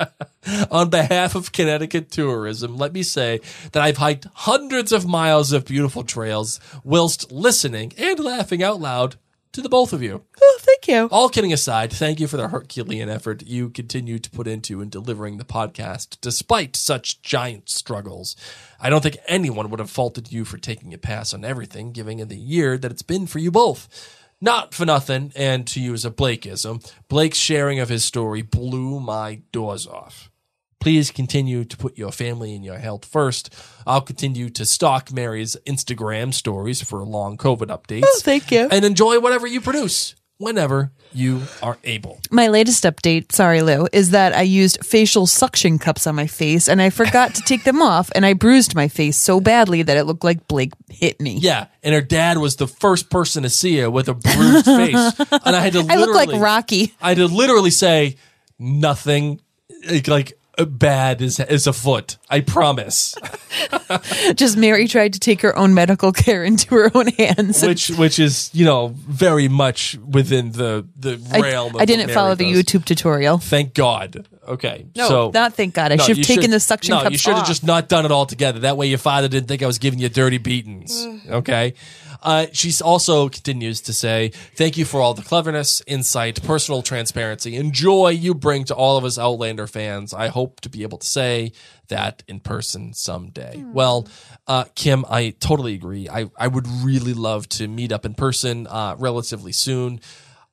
On behalf of Connecticut tourism, let me say that I've hiked hundreds of miles of beautiful trails whilst listening and laughing out loud to the both of you. Oh, thank you. All kidding aside, thank you for the Herculean effort you continue to put into in delivering the podcast despite such giant struggles. I don't think anyone would have faulted you for taking a pass on everything, given the year that it's been for you both. Not for nothing, and to use a Blakeism, Blake's sharing of his story blew my doors off. Please continue to put your family and your health first. I'll continue to stalk Mary's Instagram stories for long COVID updates. Oh, thank you. And enjoy whatever you produce whenever you are able. My latest update, sorry, Lou, is that I used facial suction cups on my face and I forgot to take them off and I bruised my face so badly that it looked like Blake hit me. Yeah, and her dad was the first person to see her with a bruised face, and I had to. I look like Rocky. I had to literally say nothing. Like, like bad is is afoot. I promise. Just Mary tried to take her own medical care into her own hands. which which is you know very much within the the I, realm. Of I didn't follow Mary the. YouTube tutorial. Thank God. Okay. No, so, not thank God. I No, should have taken should- the suction No, cups you should have just not done it all together. That way, your father didn't think I was giving you dirty beatings. okay. Uh, she also continues to say, "Thank you for all the cleverness, insight, personal transparency, and joy you bring to all of us Outlander fans. I hope to be able to say that in person someday." Well, uh, Kim, I totally agree. I I would really love to meet up in person uh, relatively soon.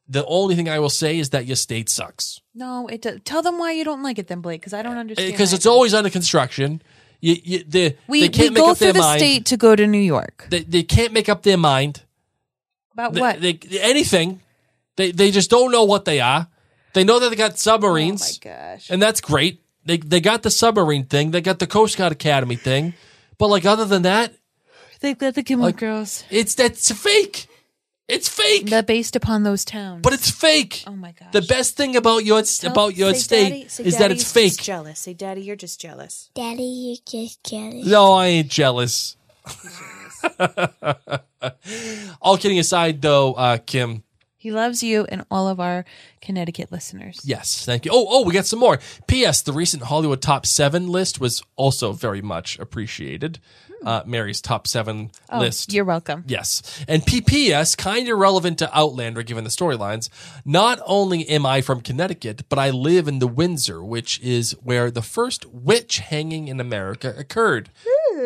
The only thing I will say is that your state sucks No, it does. Tell them why you don't like it then, Blake, because I don't understand. because it's always under construction. You, you, they, we, they can't make go up through their the mind. state to go to New York. They, they can't make up their mind. About They- what? They, anything. They they just don't know what they are. They know that they got submarines. Oh my gosh. And that's great. They they got the submarine thing. They got the Coast Guard Academy thing. But like other than that, They've got the Gilmore Girls. it's that's fake. It's fake. They're based upon those towns. But it's fake. Oh my gosh. The best thing about your about your state is that it's fake. jealous. Say, Daddy, you're just jealous. Daddy, you're just jealous. No, I ain't jealous. All kidding aside, though, uh, Kim. He loves you and all of our Connecticut listeners. Yes, thank you. Oh, oh, we got some more. P.S. The recent Hollywood top seven list was also very much appreciated. Uh, Mary's top seven Oh, list. You're welcome. Yes. And PPS, kind of relevant to Outlander given the storylines. Not only am I from Connecticut, but I live in the Windsor, which is where the first witch hanging in America occurred.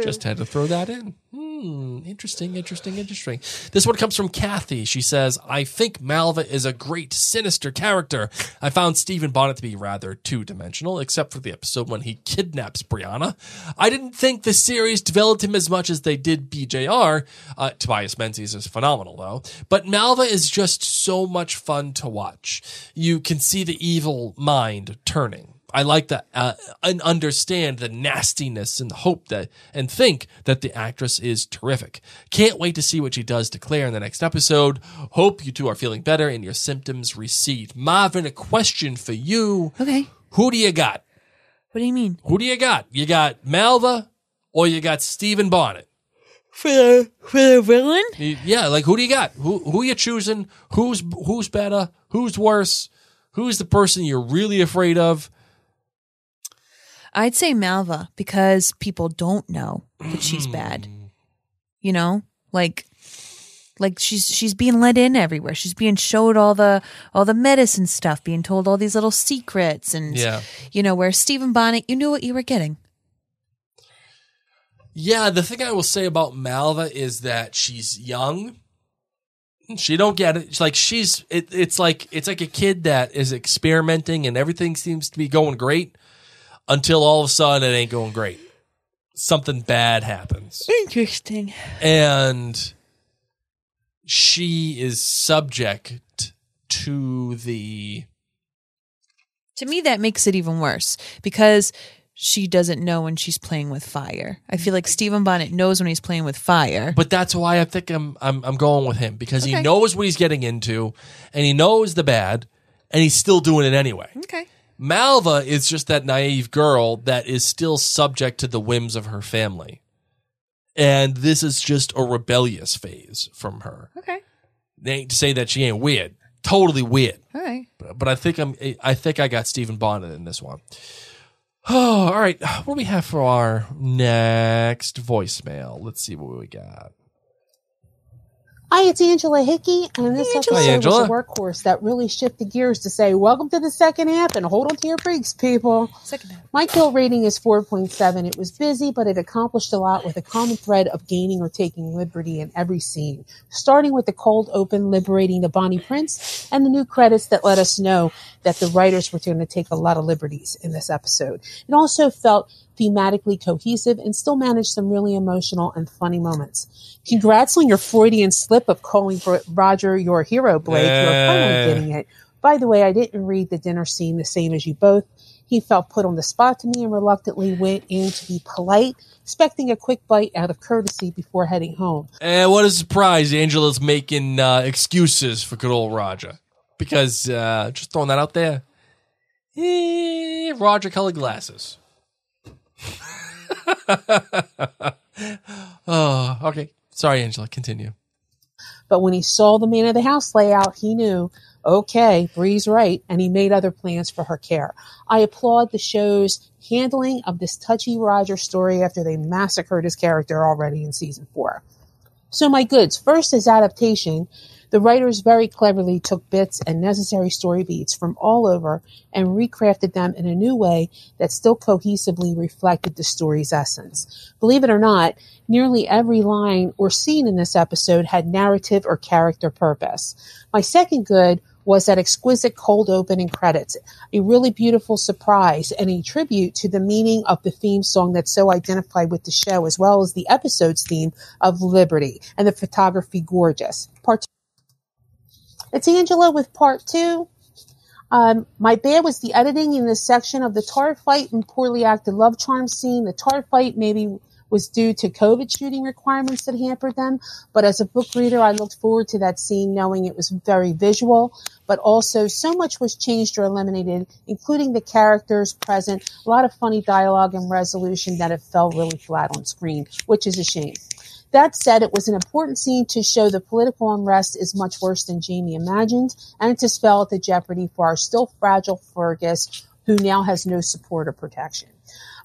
Just had to throw that in. Hmm. Interesting, interesting, interesting. This one comes from Kathy. She says, I think Malva is a great, sinister character. I found Stephen Bonnet to be rather two dimensional, except for the episode when he kidnaps Brianna. I didn't think the series developed him as much as they did BJR. Uh, Tobias Menzies is phenomenal, though. But Malva is just so much fun to watch. You can see the evil mind turning. I like that uh, and understand the nastiness and hope that and think that the actress is terrific. Can't wait to see what she does to Claire in the next episode. Hope you two are feeling better and your symptoms recede. Marvin, a question for you. Okay. Who do you got? What do you mean? Who do you got? You got Malva or you got Stephen Bonnet? For the, for the villain? Yeah, like who do you got? Who who you choosing? Who's who's better? Who's worse? Who's the person you're really afraid of? I'd say Malva because people don't know that she's mm. bad. You know, like like she's she's being let in everywhere. She's being showed all the all the medicine stuff, being told all these little secrets, and Yeah. you know, where Stephen Bonnet, you knew what you were getting. Yeah, the thing I will say about Malva is that she's young. She don't get it. It's like she's it, it's like it's like a kid that is experimenting and everything seems to be going great until all of a sudden it ain't going great. Something bad happens. Interesting. And she is subject to the To me, that makes it even worse because she doesn't know when she's playing with fire. I feel like Stephen Bonnet knows when he's playing with fire. But that's why I think I'm I'm I'm going with him because he Okay. knows what he's getting into and he knows the bad and he's still doing it anyway. Okay. Malva is just that naive girl that is still subject to the whims of her family. And this is just a rebellious phase from her. Okay. They ain't to say that she ain't weird. Totally weird. All right. But, but I think I'm I think I got Stephen Bonnet in this one. Oh, all right. What do we have for our next voicemail? Let's see what we got. Hi, it's Angela Hickey, and this episode Hi, Angela. was a workhorse that really shifted gears to say, "Welcome to the second half, and hold on to your brakes, people." Second half. My kill rating is 4.7. It was busy, but it accomplished a lot with a common thread of gaining or taking liberty in every scene, starting with the cold open liberating the Bonnie Prince, and the new credits that let us know that the writers were going to take a lot of liberties in this episode. It also felt thematically cohesive and still managed some really emotional and funny moments. Congrats on your Freudian slip of calling Roger your hero, Blake. You're finally getting it. By the way, I didn't read the dinner scene the same as you both. He felt put on the spot to me and reluctantly went in to be polite, expecting a quick bite out of courtesy before heading home. And what a surprise! Angela's making uh, excuses for good old Roger because uh, just throwing that out there. Eh, Roger colored glasses. oh, okay. Sorry, Angela. Continue. But when he saw the man of the house layout, he knew, okay, Bree's right, and he made other plans for her care. I applaud the show's handling of this touchy Roger story after they massacred his character already in season four. So my goods. First is adaptation. The writers very cleverly took bits and necessary story beats from all over and recrafted them in a new way that still cohesively reflected the story's essence. Believe it or not, nearly every line or scene in this episode had narrative or character purpose. My second good was that exquisite cold opening credits, a really beautiful surprise and a tribute to the meaning of the theme song that's so identified with the show, as well as the episode's theme of liberty and the photography gorgeous. Part it's Angela with part two. Um, my bad was the editing in this section of the tar fight and poorly acted love charm scene. The tar fight maybe was due to COVID shooting requirements that hampered them, but as a book reader, I looked forward to that scene knowing it was very visual, but also so much was changed or eliminated, including the characters present, a lot of funny dialogue and resolution that it fell really flat on screen, which is a shame. That said, it was an important scene to show the political unrest is much worse than Jamie imagined and to spell out the jeopardy for our still fragile Fergus, who now has no support or protection.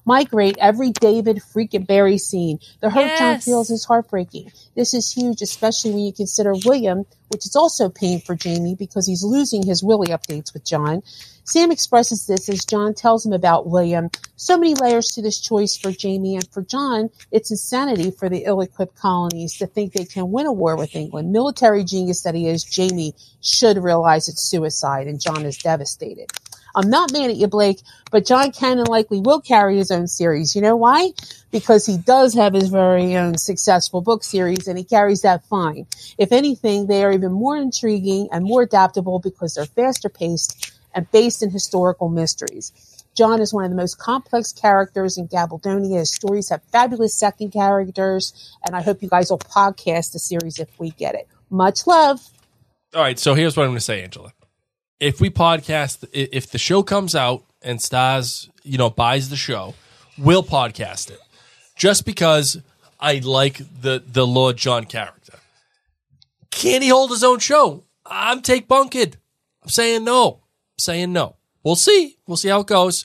My great every David freaking Berry scene. The hurt John feels is heartbreaking. This is huge, especially when you consider William, which is also pain for Jamie because he's losing his Willie updates with John. Sam expresses this as John tells him about William. So many layers to this choice for Jamie and for John. It's insanity for the ill-equipped colonies to think they can win a war with England. Military genius that he is, Jamie should realize it's suicide and John is devastated. I'm not mad at you, Blake, but John Cannon likely will carry his own series. You know why? Because he does have his very own successful book series and he carries that fine. If anything, they are even more intriguing and more adaptable because they're faster paced and based in historical mysteries. John is one of the most complex characters in Gabbledonia. His stories have fabulous second characters, and I hope you guys will podcast the series if we get it. Much love. All right, so here's what I'm going to say, Angela. If we podcast, if the show comes out and Starz, you know, buys the show, we'll podcast it. Just because I like the the Lord John character. Can he hold his own show? I'm take Bunked. I'm saying no. I'm saying no. We'll see. We'll see how it goes.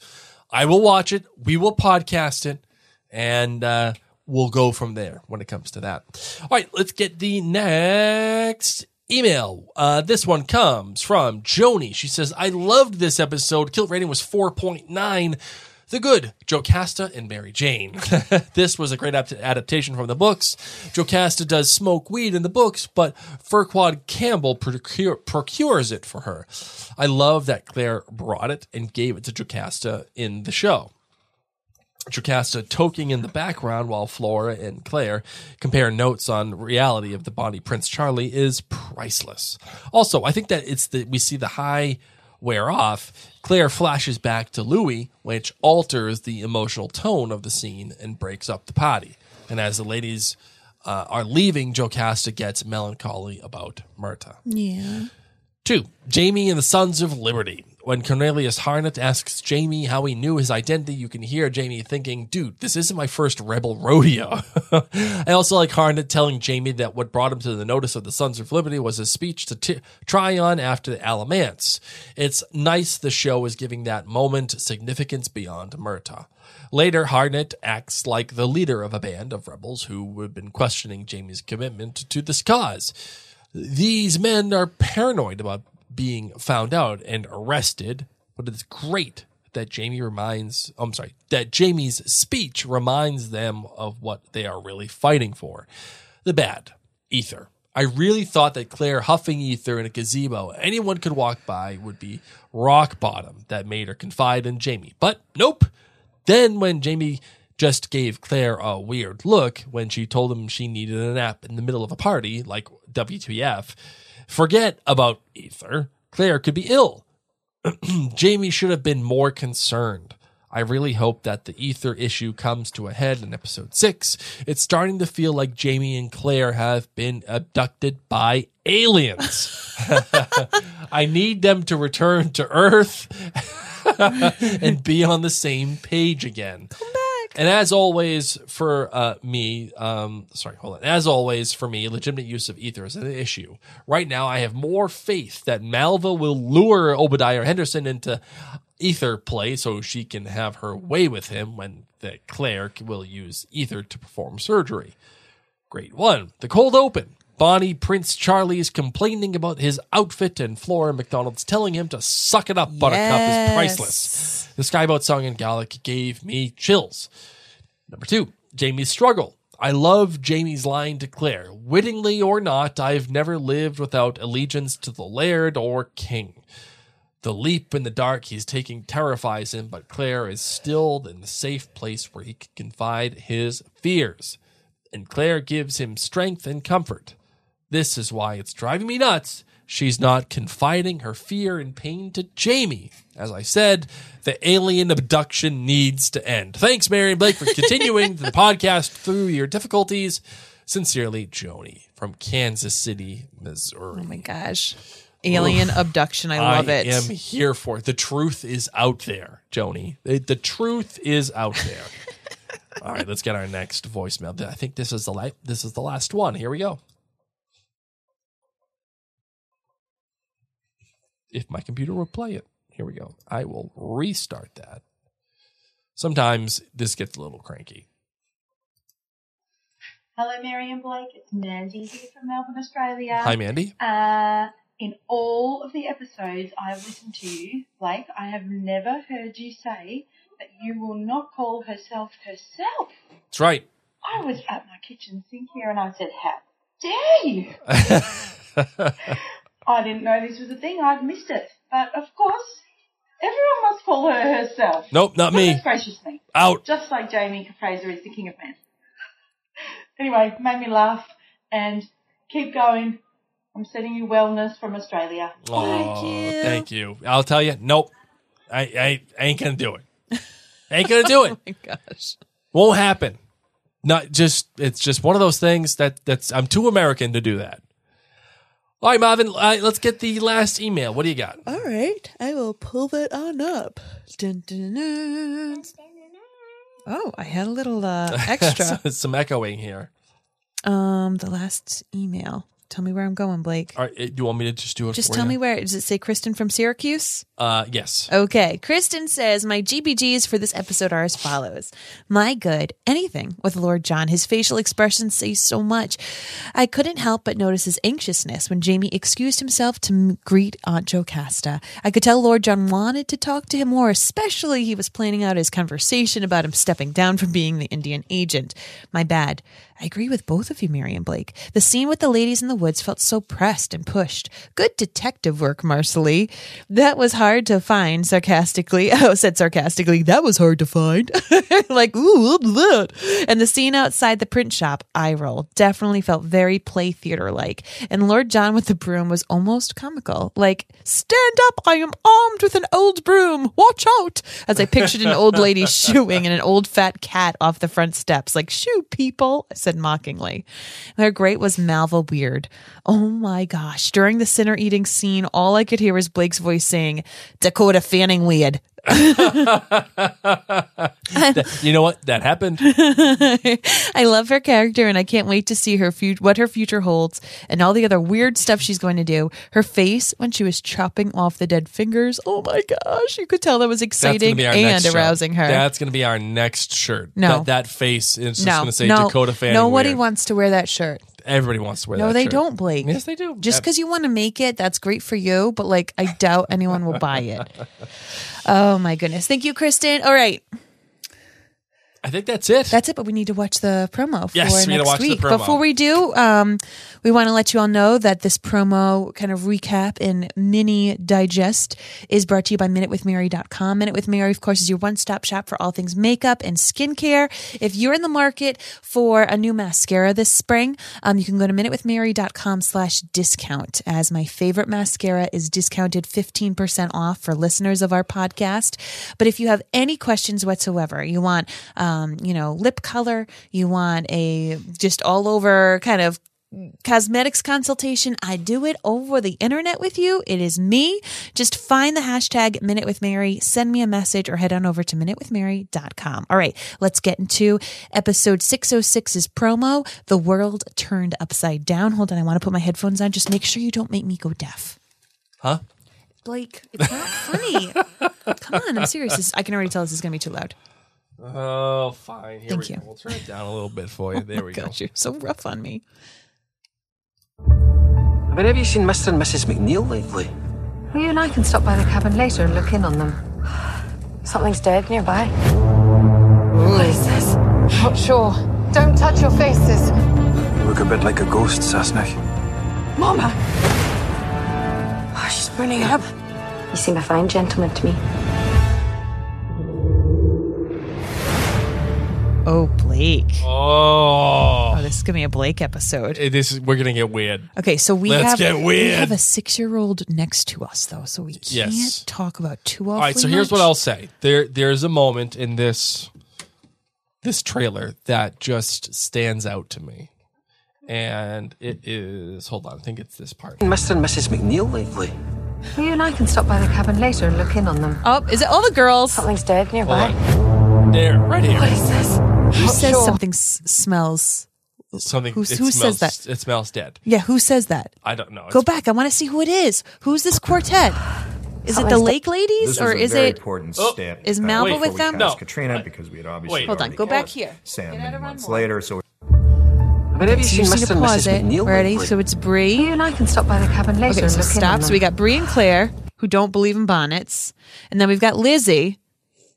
I will watch it. We will podcast it, and uh, we'll go from there when it comes to that. All right, let's get the next email. Uh, this one comes from Joni. She says, I loved this episode. Kill rating was 4.9. The Good, Jocasta and Mary Jane. this was a great adapt- adaptation from the books. Jocasta does smoke weed in the books, but Farquard Campbell procure- procures it for her. I love that Claire brought it and gave it to Jocasta in the show. Jocasta toking in the background while Flora and Claire compare notes on reality of the Bonnie Prince Charlie is priceless. Also, I think that it's that we see the high wear off. Claire flashes back to Louis, which alters the emotional tone of the scene and breaks up the party. And as the ladies uh, are leaving, Jocasta gets melancholy about Murtagh. Yeah. Two, Jamie and the Sons of Liberty. When Cornelius Harnett asks Jamie how he knew his identity, you can hear Jamie thinking, dude, this isn't my first rebel rodeo. I also like Harnett telling Jamie that what brought him to the notice of the Sons of Liberty was his speech to t- Tryon after the Alamance. It's nice the show is giving that moment significance beyond Murtagh. Later, Harnett acts like the leader of a band of rebels who have been questioning Jamie's commitment to this cause. These men are paranoid about being found out and arrested, but it's great that Jamie reminds, I'm sorry, that Jamie's speech reminds them of what they are really fighting for. The bad, ether. I really thought that Claire huffing ether in a gazebo anyone could walk by would be rock bottom that made her confide in Jamie. But nope. Then when Jamie just gave Claire a weird look when she told him she needed a nap in the middle of a party, like WTF, forget about ether. Claire could be ill. Jamie should have been more concerned. I really hope that the ether issue comes to a head in episode six. It's starting to feel like Jamie and Claire have been abducted by aliens. I need them to return to Earth and be on the same page again. And as always, for uh, me, um, sorry, hold on. As always, for me, legitimate use of ether is an issue. Right now, I have more faith that Malva will lure Obadiah Henderson into ether play so she can have her way with him when the Claire will use ether to perform surgery. Great one. The cold open. Bonnie Prince Charlie is complaining about his outfit, and Flora MacDonald's telling him to suck it up, Buttercup is priceless. The Skye Boat song in Gaelic gave me chills. Number two, Jamie's struggle. I love Jamie's line to Claire. Wittingly or not, I've never lived without allegiance to the laird or king. The leap in the dark he's taking terrifies him, but Claire is still in the safe place where he can confide his fears. And Claire gives him strength and comfort. This is why it's driving me nuts. She's not confiding her fear and pain to Jamie. As I said, the alien abduction needs to end. Thanks, Mary and Blake, for continuing the podcast through your difficulties. Sincerely, Joni from Kansas City, Missouri. Oh my gosh. Alien abduction. I love it. I am here for it. The truth is out there, Joni. The, the truth is out there. All right, let's get our next voicemail. I think this is the la- this is the last one. Here we go. If my computer will play it, here we go. I will restart that. Sometimes this gets a little cranky. Hello, Mary and Blake. It's Mandy here from Melbourne, Australia. Hi, Mandy. Uh, in all of the episodes I've listened to you, Blake, I have never heard you say that you will not call herself herself. That's right. I was at my kitchen sink here and I said, How dare you? I didn't know this was a thing. I'd missed it. But of course, everyone must call her herself. Nope, not me. Goodness gracious me. Out. Just like Jamie Fraser is the king of men. anyway, made me laugh and keep going. I'm sending you wellness from Australia. Oh, thank you. thank you. I'll tell you, nope. I, I, I ain't gonna do it. ain't gonna do it. oh my gosh. Won't happen. Not just. It's just one of those things that that's. I'm too American to do that. All right, Marvin. Right, let's get the last email. What do you got? All right, I will pull that on up. Dun, dun, dun. Oh, I had a little uh, extra. Some echoing here. um, the last email. Tell me where I'm going, Blake. All right, do you want me to just do it? Just tell you? me where. Does it say Kristen from Syracuse? Uh, yes. Okay. Kristen says, My GBGs for this episode are as follows. My good, anything with Lord John. His facial expressions say so much. I couldn't help but notice his anxiousness when Jamie excused himself to m- greet Aunt Jocasta. I could tell Lord John wanted to talk to him more, especially he was planning out his conversation about him stepping down from being the Indian agent. My bad. I agree with both of you, and Blake. The scene with the ladies in the woods felt so pressed and pushed. Good detective work, Marsali. That was hard to find, sarcastically. Oh, said sarcastically, that was hard to find. like, ooh, that? And the scene outside the print shop, eye roll, definitely felt very play theater like. And Lord John with the broom was almost comical. Like, stand up, I am armed with an old broom. Watch out. As I pictured an old lady shooing and an old fat cat off the front steps. Like, shoo, people, I said mockingly. Their great was Malva Weird. Oh my gosh. During the sinner eating scene, all I could hear was Blake's voice saying, Dakota Fanning Weird. That- you know what? That happened. I love her character and I can't wait to see her fut- what her future holds and all the other weird stuff she's going to do. Her face when she was chopping off the dead fingers. Oh my gosh, you could tell that was exciting and next shirt. arousing her. That's gonna be our next shirt. No. that, that face is just no, gonna say no, Dakota Fanning. Nobody Weird. wants to wear that shirt. Everybody wants to wear that. no, they shirt. don't, Blake. Yes, they do. Just because you want to make it, that's great for you. But like, I doubt anyone will buy it. Oh my goodness! Thank you, Kristen. All right, I think that's it. That's it. But we need to watch the promo for Yes, we next watch the week. promo. Before we do, um, we want to let you all know that this promo kind of recap and mini digest is brought to you by MinuteWithMary.com. Minute with Mary, of course, is your one-stop shop for all things makeup and skincare. If you're in the market for a new mascara this spring, um, you can go to MinuteWithMary.com slash discount as my favorite mascara is discounted 15% off for listeners of our podcast. But if you have any questions whatsoever, you want, um, Um, you know, lip color, you want a just all over kind of cosmetics consultation, I do it over the internet with you. It is me. Just find the hashtag Minute with Mary, send me a message, or head on over to minutewithmary.com. All right, let's get into episode 606's promo The World Turned Upside Down. Hold on, I want to put my headphones on. Just make sure you don't make me go deaf. Huh? Blake, it's not funny. Come on, I'm serious. This, I can already tell this is going to be too loud. Oh, fine. Here Thank we you. go. We'll turn it down a little bit for you. There we go. You're so rough on me. Have any of you seen Mr. and Mrs. McNeil lately? Well, you and I can stop by the cabin later and look in on them. Something's dead nearby. What is this? Not sure. Don't touch your faces. You look a bit like a ghost, Sassenach. Mama! Oh, she's burning up. You seem a fine gentleman to me. Oh, Blake. Oh. Oh, this is going to be a Blake episode. This is we're gonna get weird. Okay, so we Let's have get we have a six year old next to us though, so we can't Yes. talk about too awfully All right, so here's what I'll say. There there's a moment in this this trailer that just stands out to me. And it is hold on, I think it's this part. Mr. and Mrs. McNeil lately. Well, you and I can stop by the cabin later and look in on them. Oh, is it all the girls? Something's dead nearby. There, right here. What is this? Who says sure. something s- smells? Something Who's- it who says that? It smells dead. Yeah, who says that? I don't know. Go back. I want to see who it is. Who's this quartet? Is it the Lake Ladies This or was a is very it? important Oh, step. is uh, Malva before with we them? cast No. Katrina, because we had obviously Wait. Hold on. already Go back cast here. Sam many months later. So Where have you So seen you just Mr. need and pause Mrs. it. McNeil Ready? lately? So it's Bree. You and I can stop by the cabin later Okay, and so look in on stop. So them. we got Bree and Claire, who don't believe in bonnets, and then we've got Lizzie.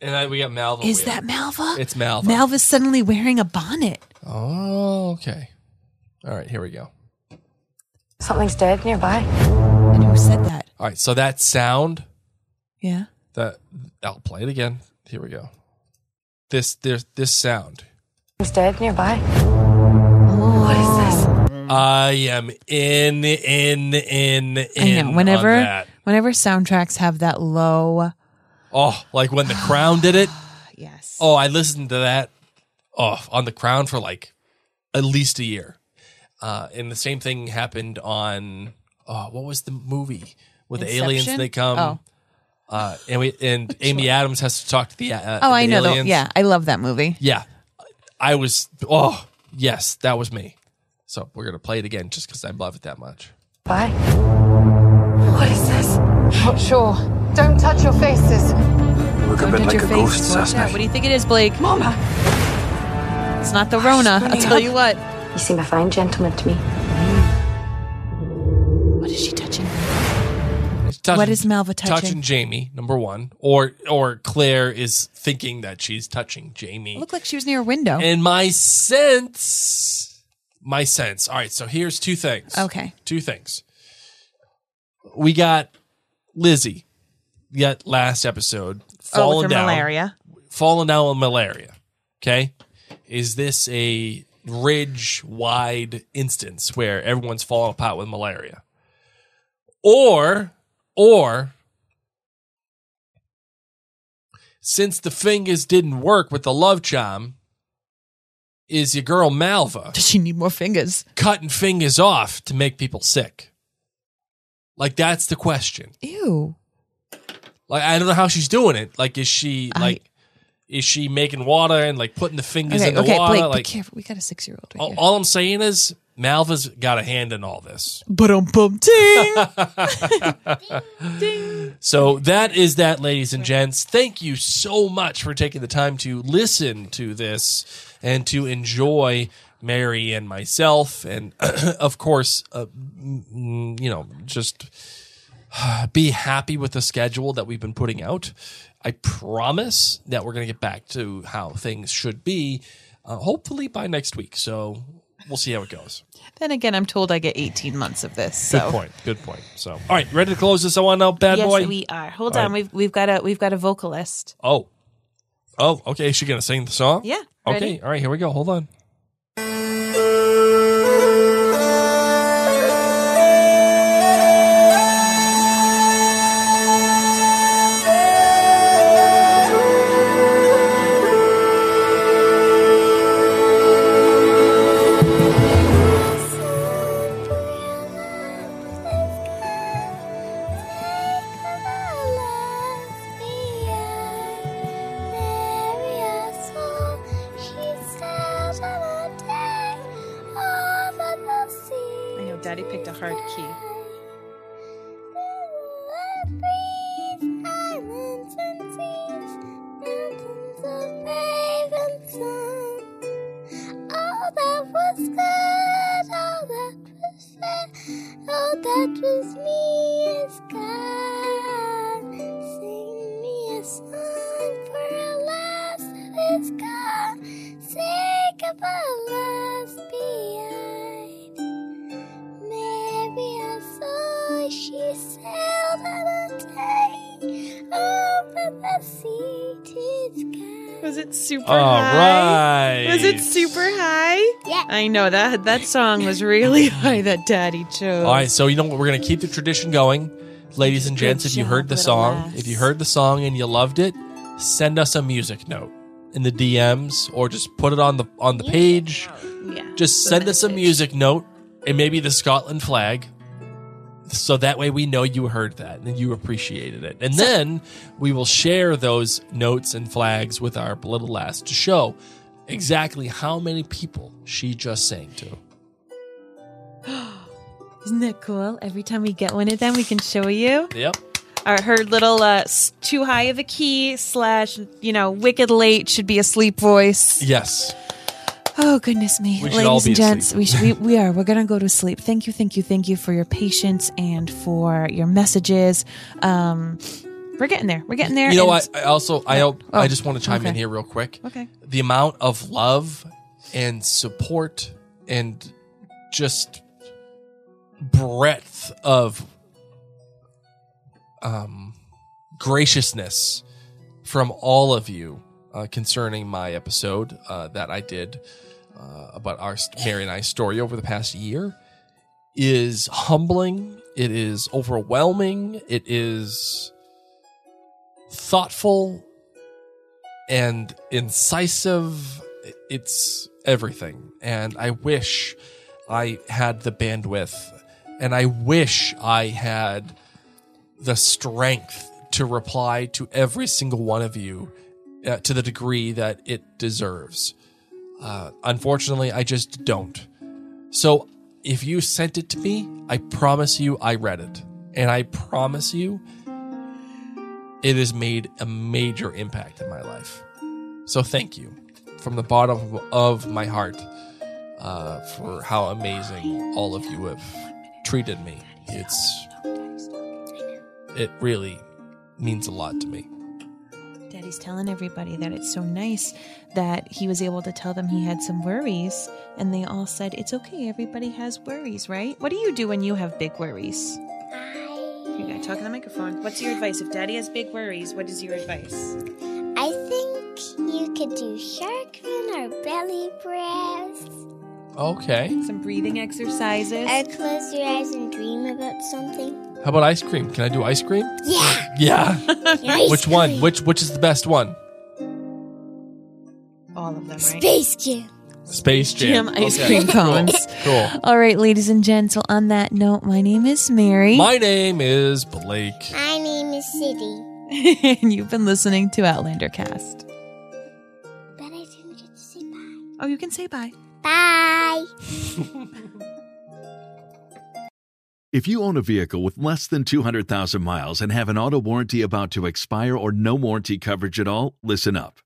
And then we got Malva. Is with- that Malva? It's Malva. Malva's suddenly wearing a bonnet. Oh, okay. All right, here we go. Something's dead nearby. And who said that? All right, so that sound Yeah. that I'll play it again. Here we go. This this this sound. Something's dead nearby. Oh. What is this? I am in in in in. I know. on Whenever, that. whenever soundtracks have that low, Oh, like when The Crown did it. yes. Oh, I listened to that. Oh, on The Crown for like at least a year. Uh, and the same thing happened on. Oh, what was the movie with the aliens? Inception? They come. Oh. Uh, and we and Amy Adams has to talk to the. Uh, oh, the I know. The, aliens. yeah, I love that movie. Yeah. I was, oh, yes, that was me. So we're going to play it again just because I love it that much. Bye. What is this? Not sure. Don't touch your faces. You Look a Don't bit like a ghost, Watch. Sasna. What do you think it is, Blake? Mama. It's not the Rona. I'll tell you what. You seem a fine gentleman to me. What is she touching? Touching- What is Malva touching? Touching Jamie, number one. Or, or Claire is thinking that she's touching Jamie. It looked like she was near a window. And my sense, my sense. All right, so here's two things. Okay. Two things. We got Lizzie, yet last episode, oh, falling with down. malaria. falling down with malaria. Okay. Is this a ridge wide instance where everyone's falling apart with malaria? Or, or, since the fingers didn't work with the love charm, is your girl Malva Does she need more fingers? cutting fingers off to make people sick? Like, that's the question. Ew. Like I don't know how she's doing it. Like is she I- like is she making water and like putting the fingers Okay, in the okay, water? Blake, like be careful. We got a six-year-old right all, here. all I'm saying is Malva's got a hand in all this. But um, bum ting. So that is that, ladies and gents. Thank you so much for taking the time to listen to this and to enjoy Mary and myself, and of course, uh, you know, just be happy with the schedule that we've been putting out. I promise that we're going to get back to how things should be, uh, hopefully by next week. So we'll see how it goes. Then again, I'm told I get 18 months of this. Good point. Good point. So, all right, ready to close this one out, bad boy? yes, boy? we are. Hold All on, right. we've we've got a we've got a vocalist. Oh. Oh, okay. Is she going to sing the song? Yeah, Okay. All right. Here we go. Hold on. I that was me is gone. Sing me a song for a lass that is gone. Say goodbye, last behind. Maybe I saw she sailed on a day over the sea to Skye. Was it super All high? right. Was it super high? I know that that song was really high that Daddy chose. All right. So, you know what? We're going to keep the tradition going. Ladies and gents, if you heard the song, if you heard the song and you loved it, send us a music note in the DMs or just put it on the on the page. Yeah. Just send us a music note and maybe the Scotland flag. So that way we know you heard that and you appreciated it. And then we will share those notes and flags with our little last to show exactly how many people she just sang to. Isn't that cool? Every time we get one of them, we can show you. Yep. Our, her little uh, too high of a key slash, you know, wicked late should be a sleep voice. Yes. Oh goodness me, We ladies all be and gents, asleep. we should we, we are. We're gonna go to sleep. Thank you, thank you, thank you for your patience and for your messages. Um, we're getting there. We're getting there. You know what? I also I hope Oh, I just want to chime in here real quick. Okay. The amount of love and support and just breadth of um graciousness from all of you uh, concerning my episode uh, that I did uh, about our Mary and I story over the past year is humbling. It is overwhelming. It is thoughtful and incisive. It's everything. And I wish I had the bandwidth and I wish I had the strength to reply to every single one of you uh, to the degree that it deserves. Uh, unfortunately, I just don't. So if you sent it to me, I promise you I read it. And I promise you it has made a major impact in my life. So thank you from the bottom of my heart uh, for how amazing all of you have treated me. It's it really means a lot to me. Daddy's telling everybody that it's so nice that he was able to tell them he had some worries, and they all said, It's okay, everybody has worries, right? What do you do when you have big worries? You gotta talk in the microphone. What's your advice? If daddy has big worries, what is your advice? I think you could do shark fin or belly breaths. Okay. Some breathing exercises. Or close your eyes and dream about something. How about ice cream? Can I do ice cream? Yeah. Yeah. Ice Which one? Which which is the best one? All of them, right? Space Jam. Space Jam. Jam ice Okay. cream cones. Cool. All right, ladies and gents. Well, on that note, my name is Mary. My name is Blake. My name is City. and you've been listening to Outlander Cast. But I didn't get to say bye. Oh, you can say bye. Bye. If you own a vehicle with less than 200,000 miles and have an auto warranty about to expire or no warranty coverage at all, listen up.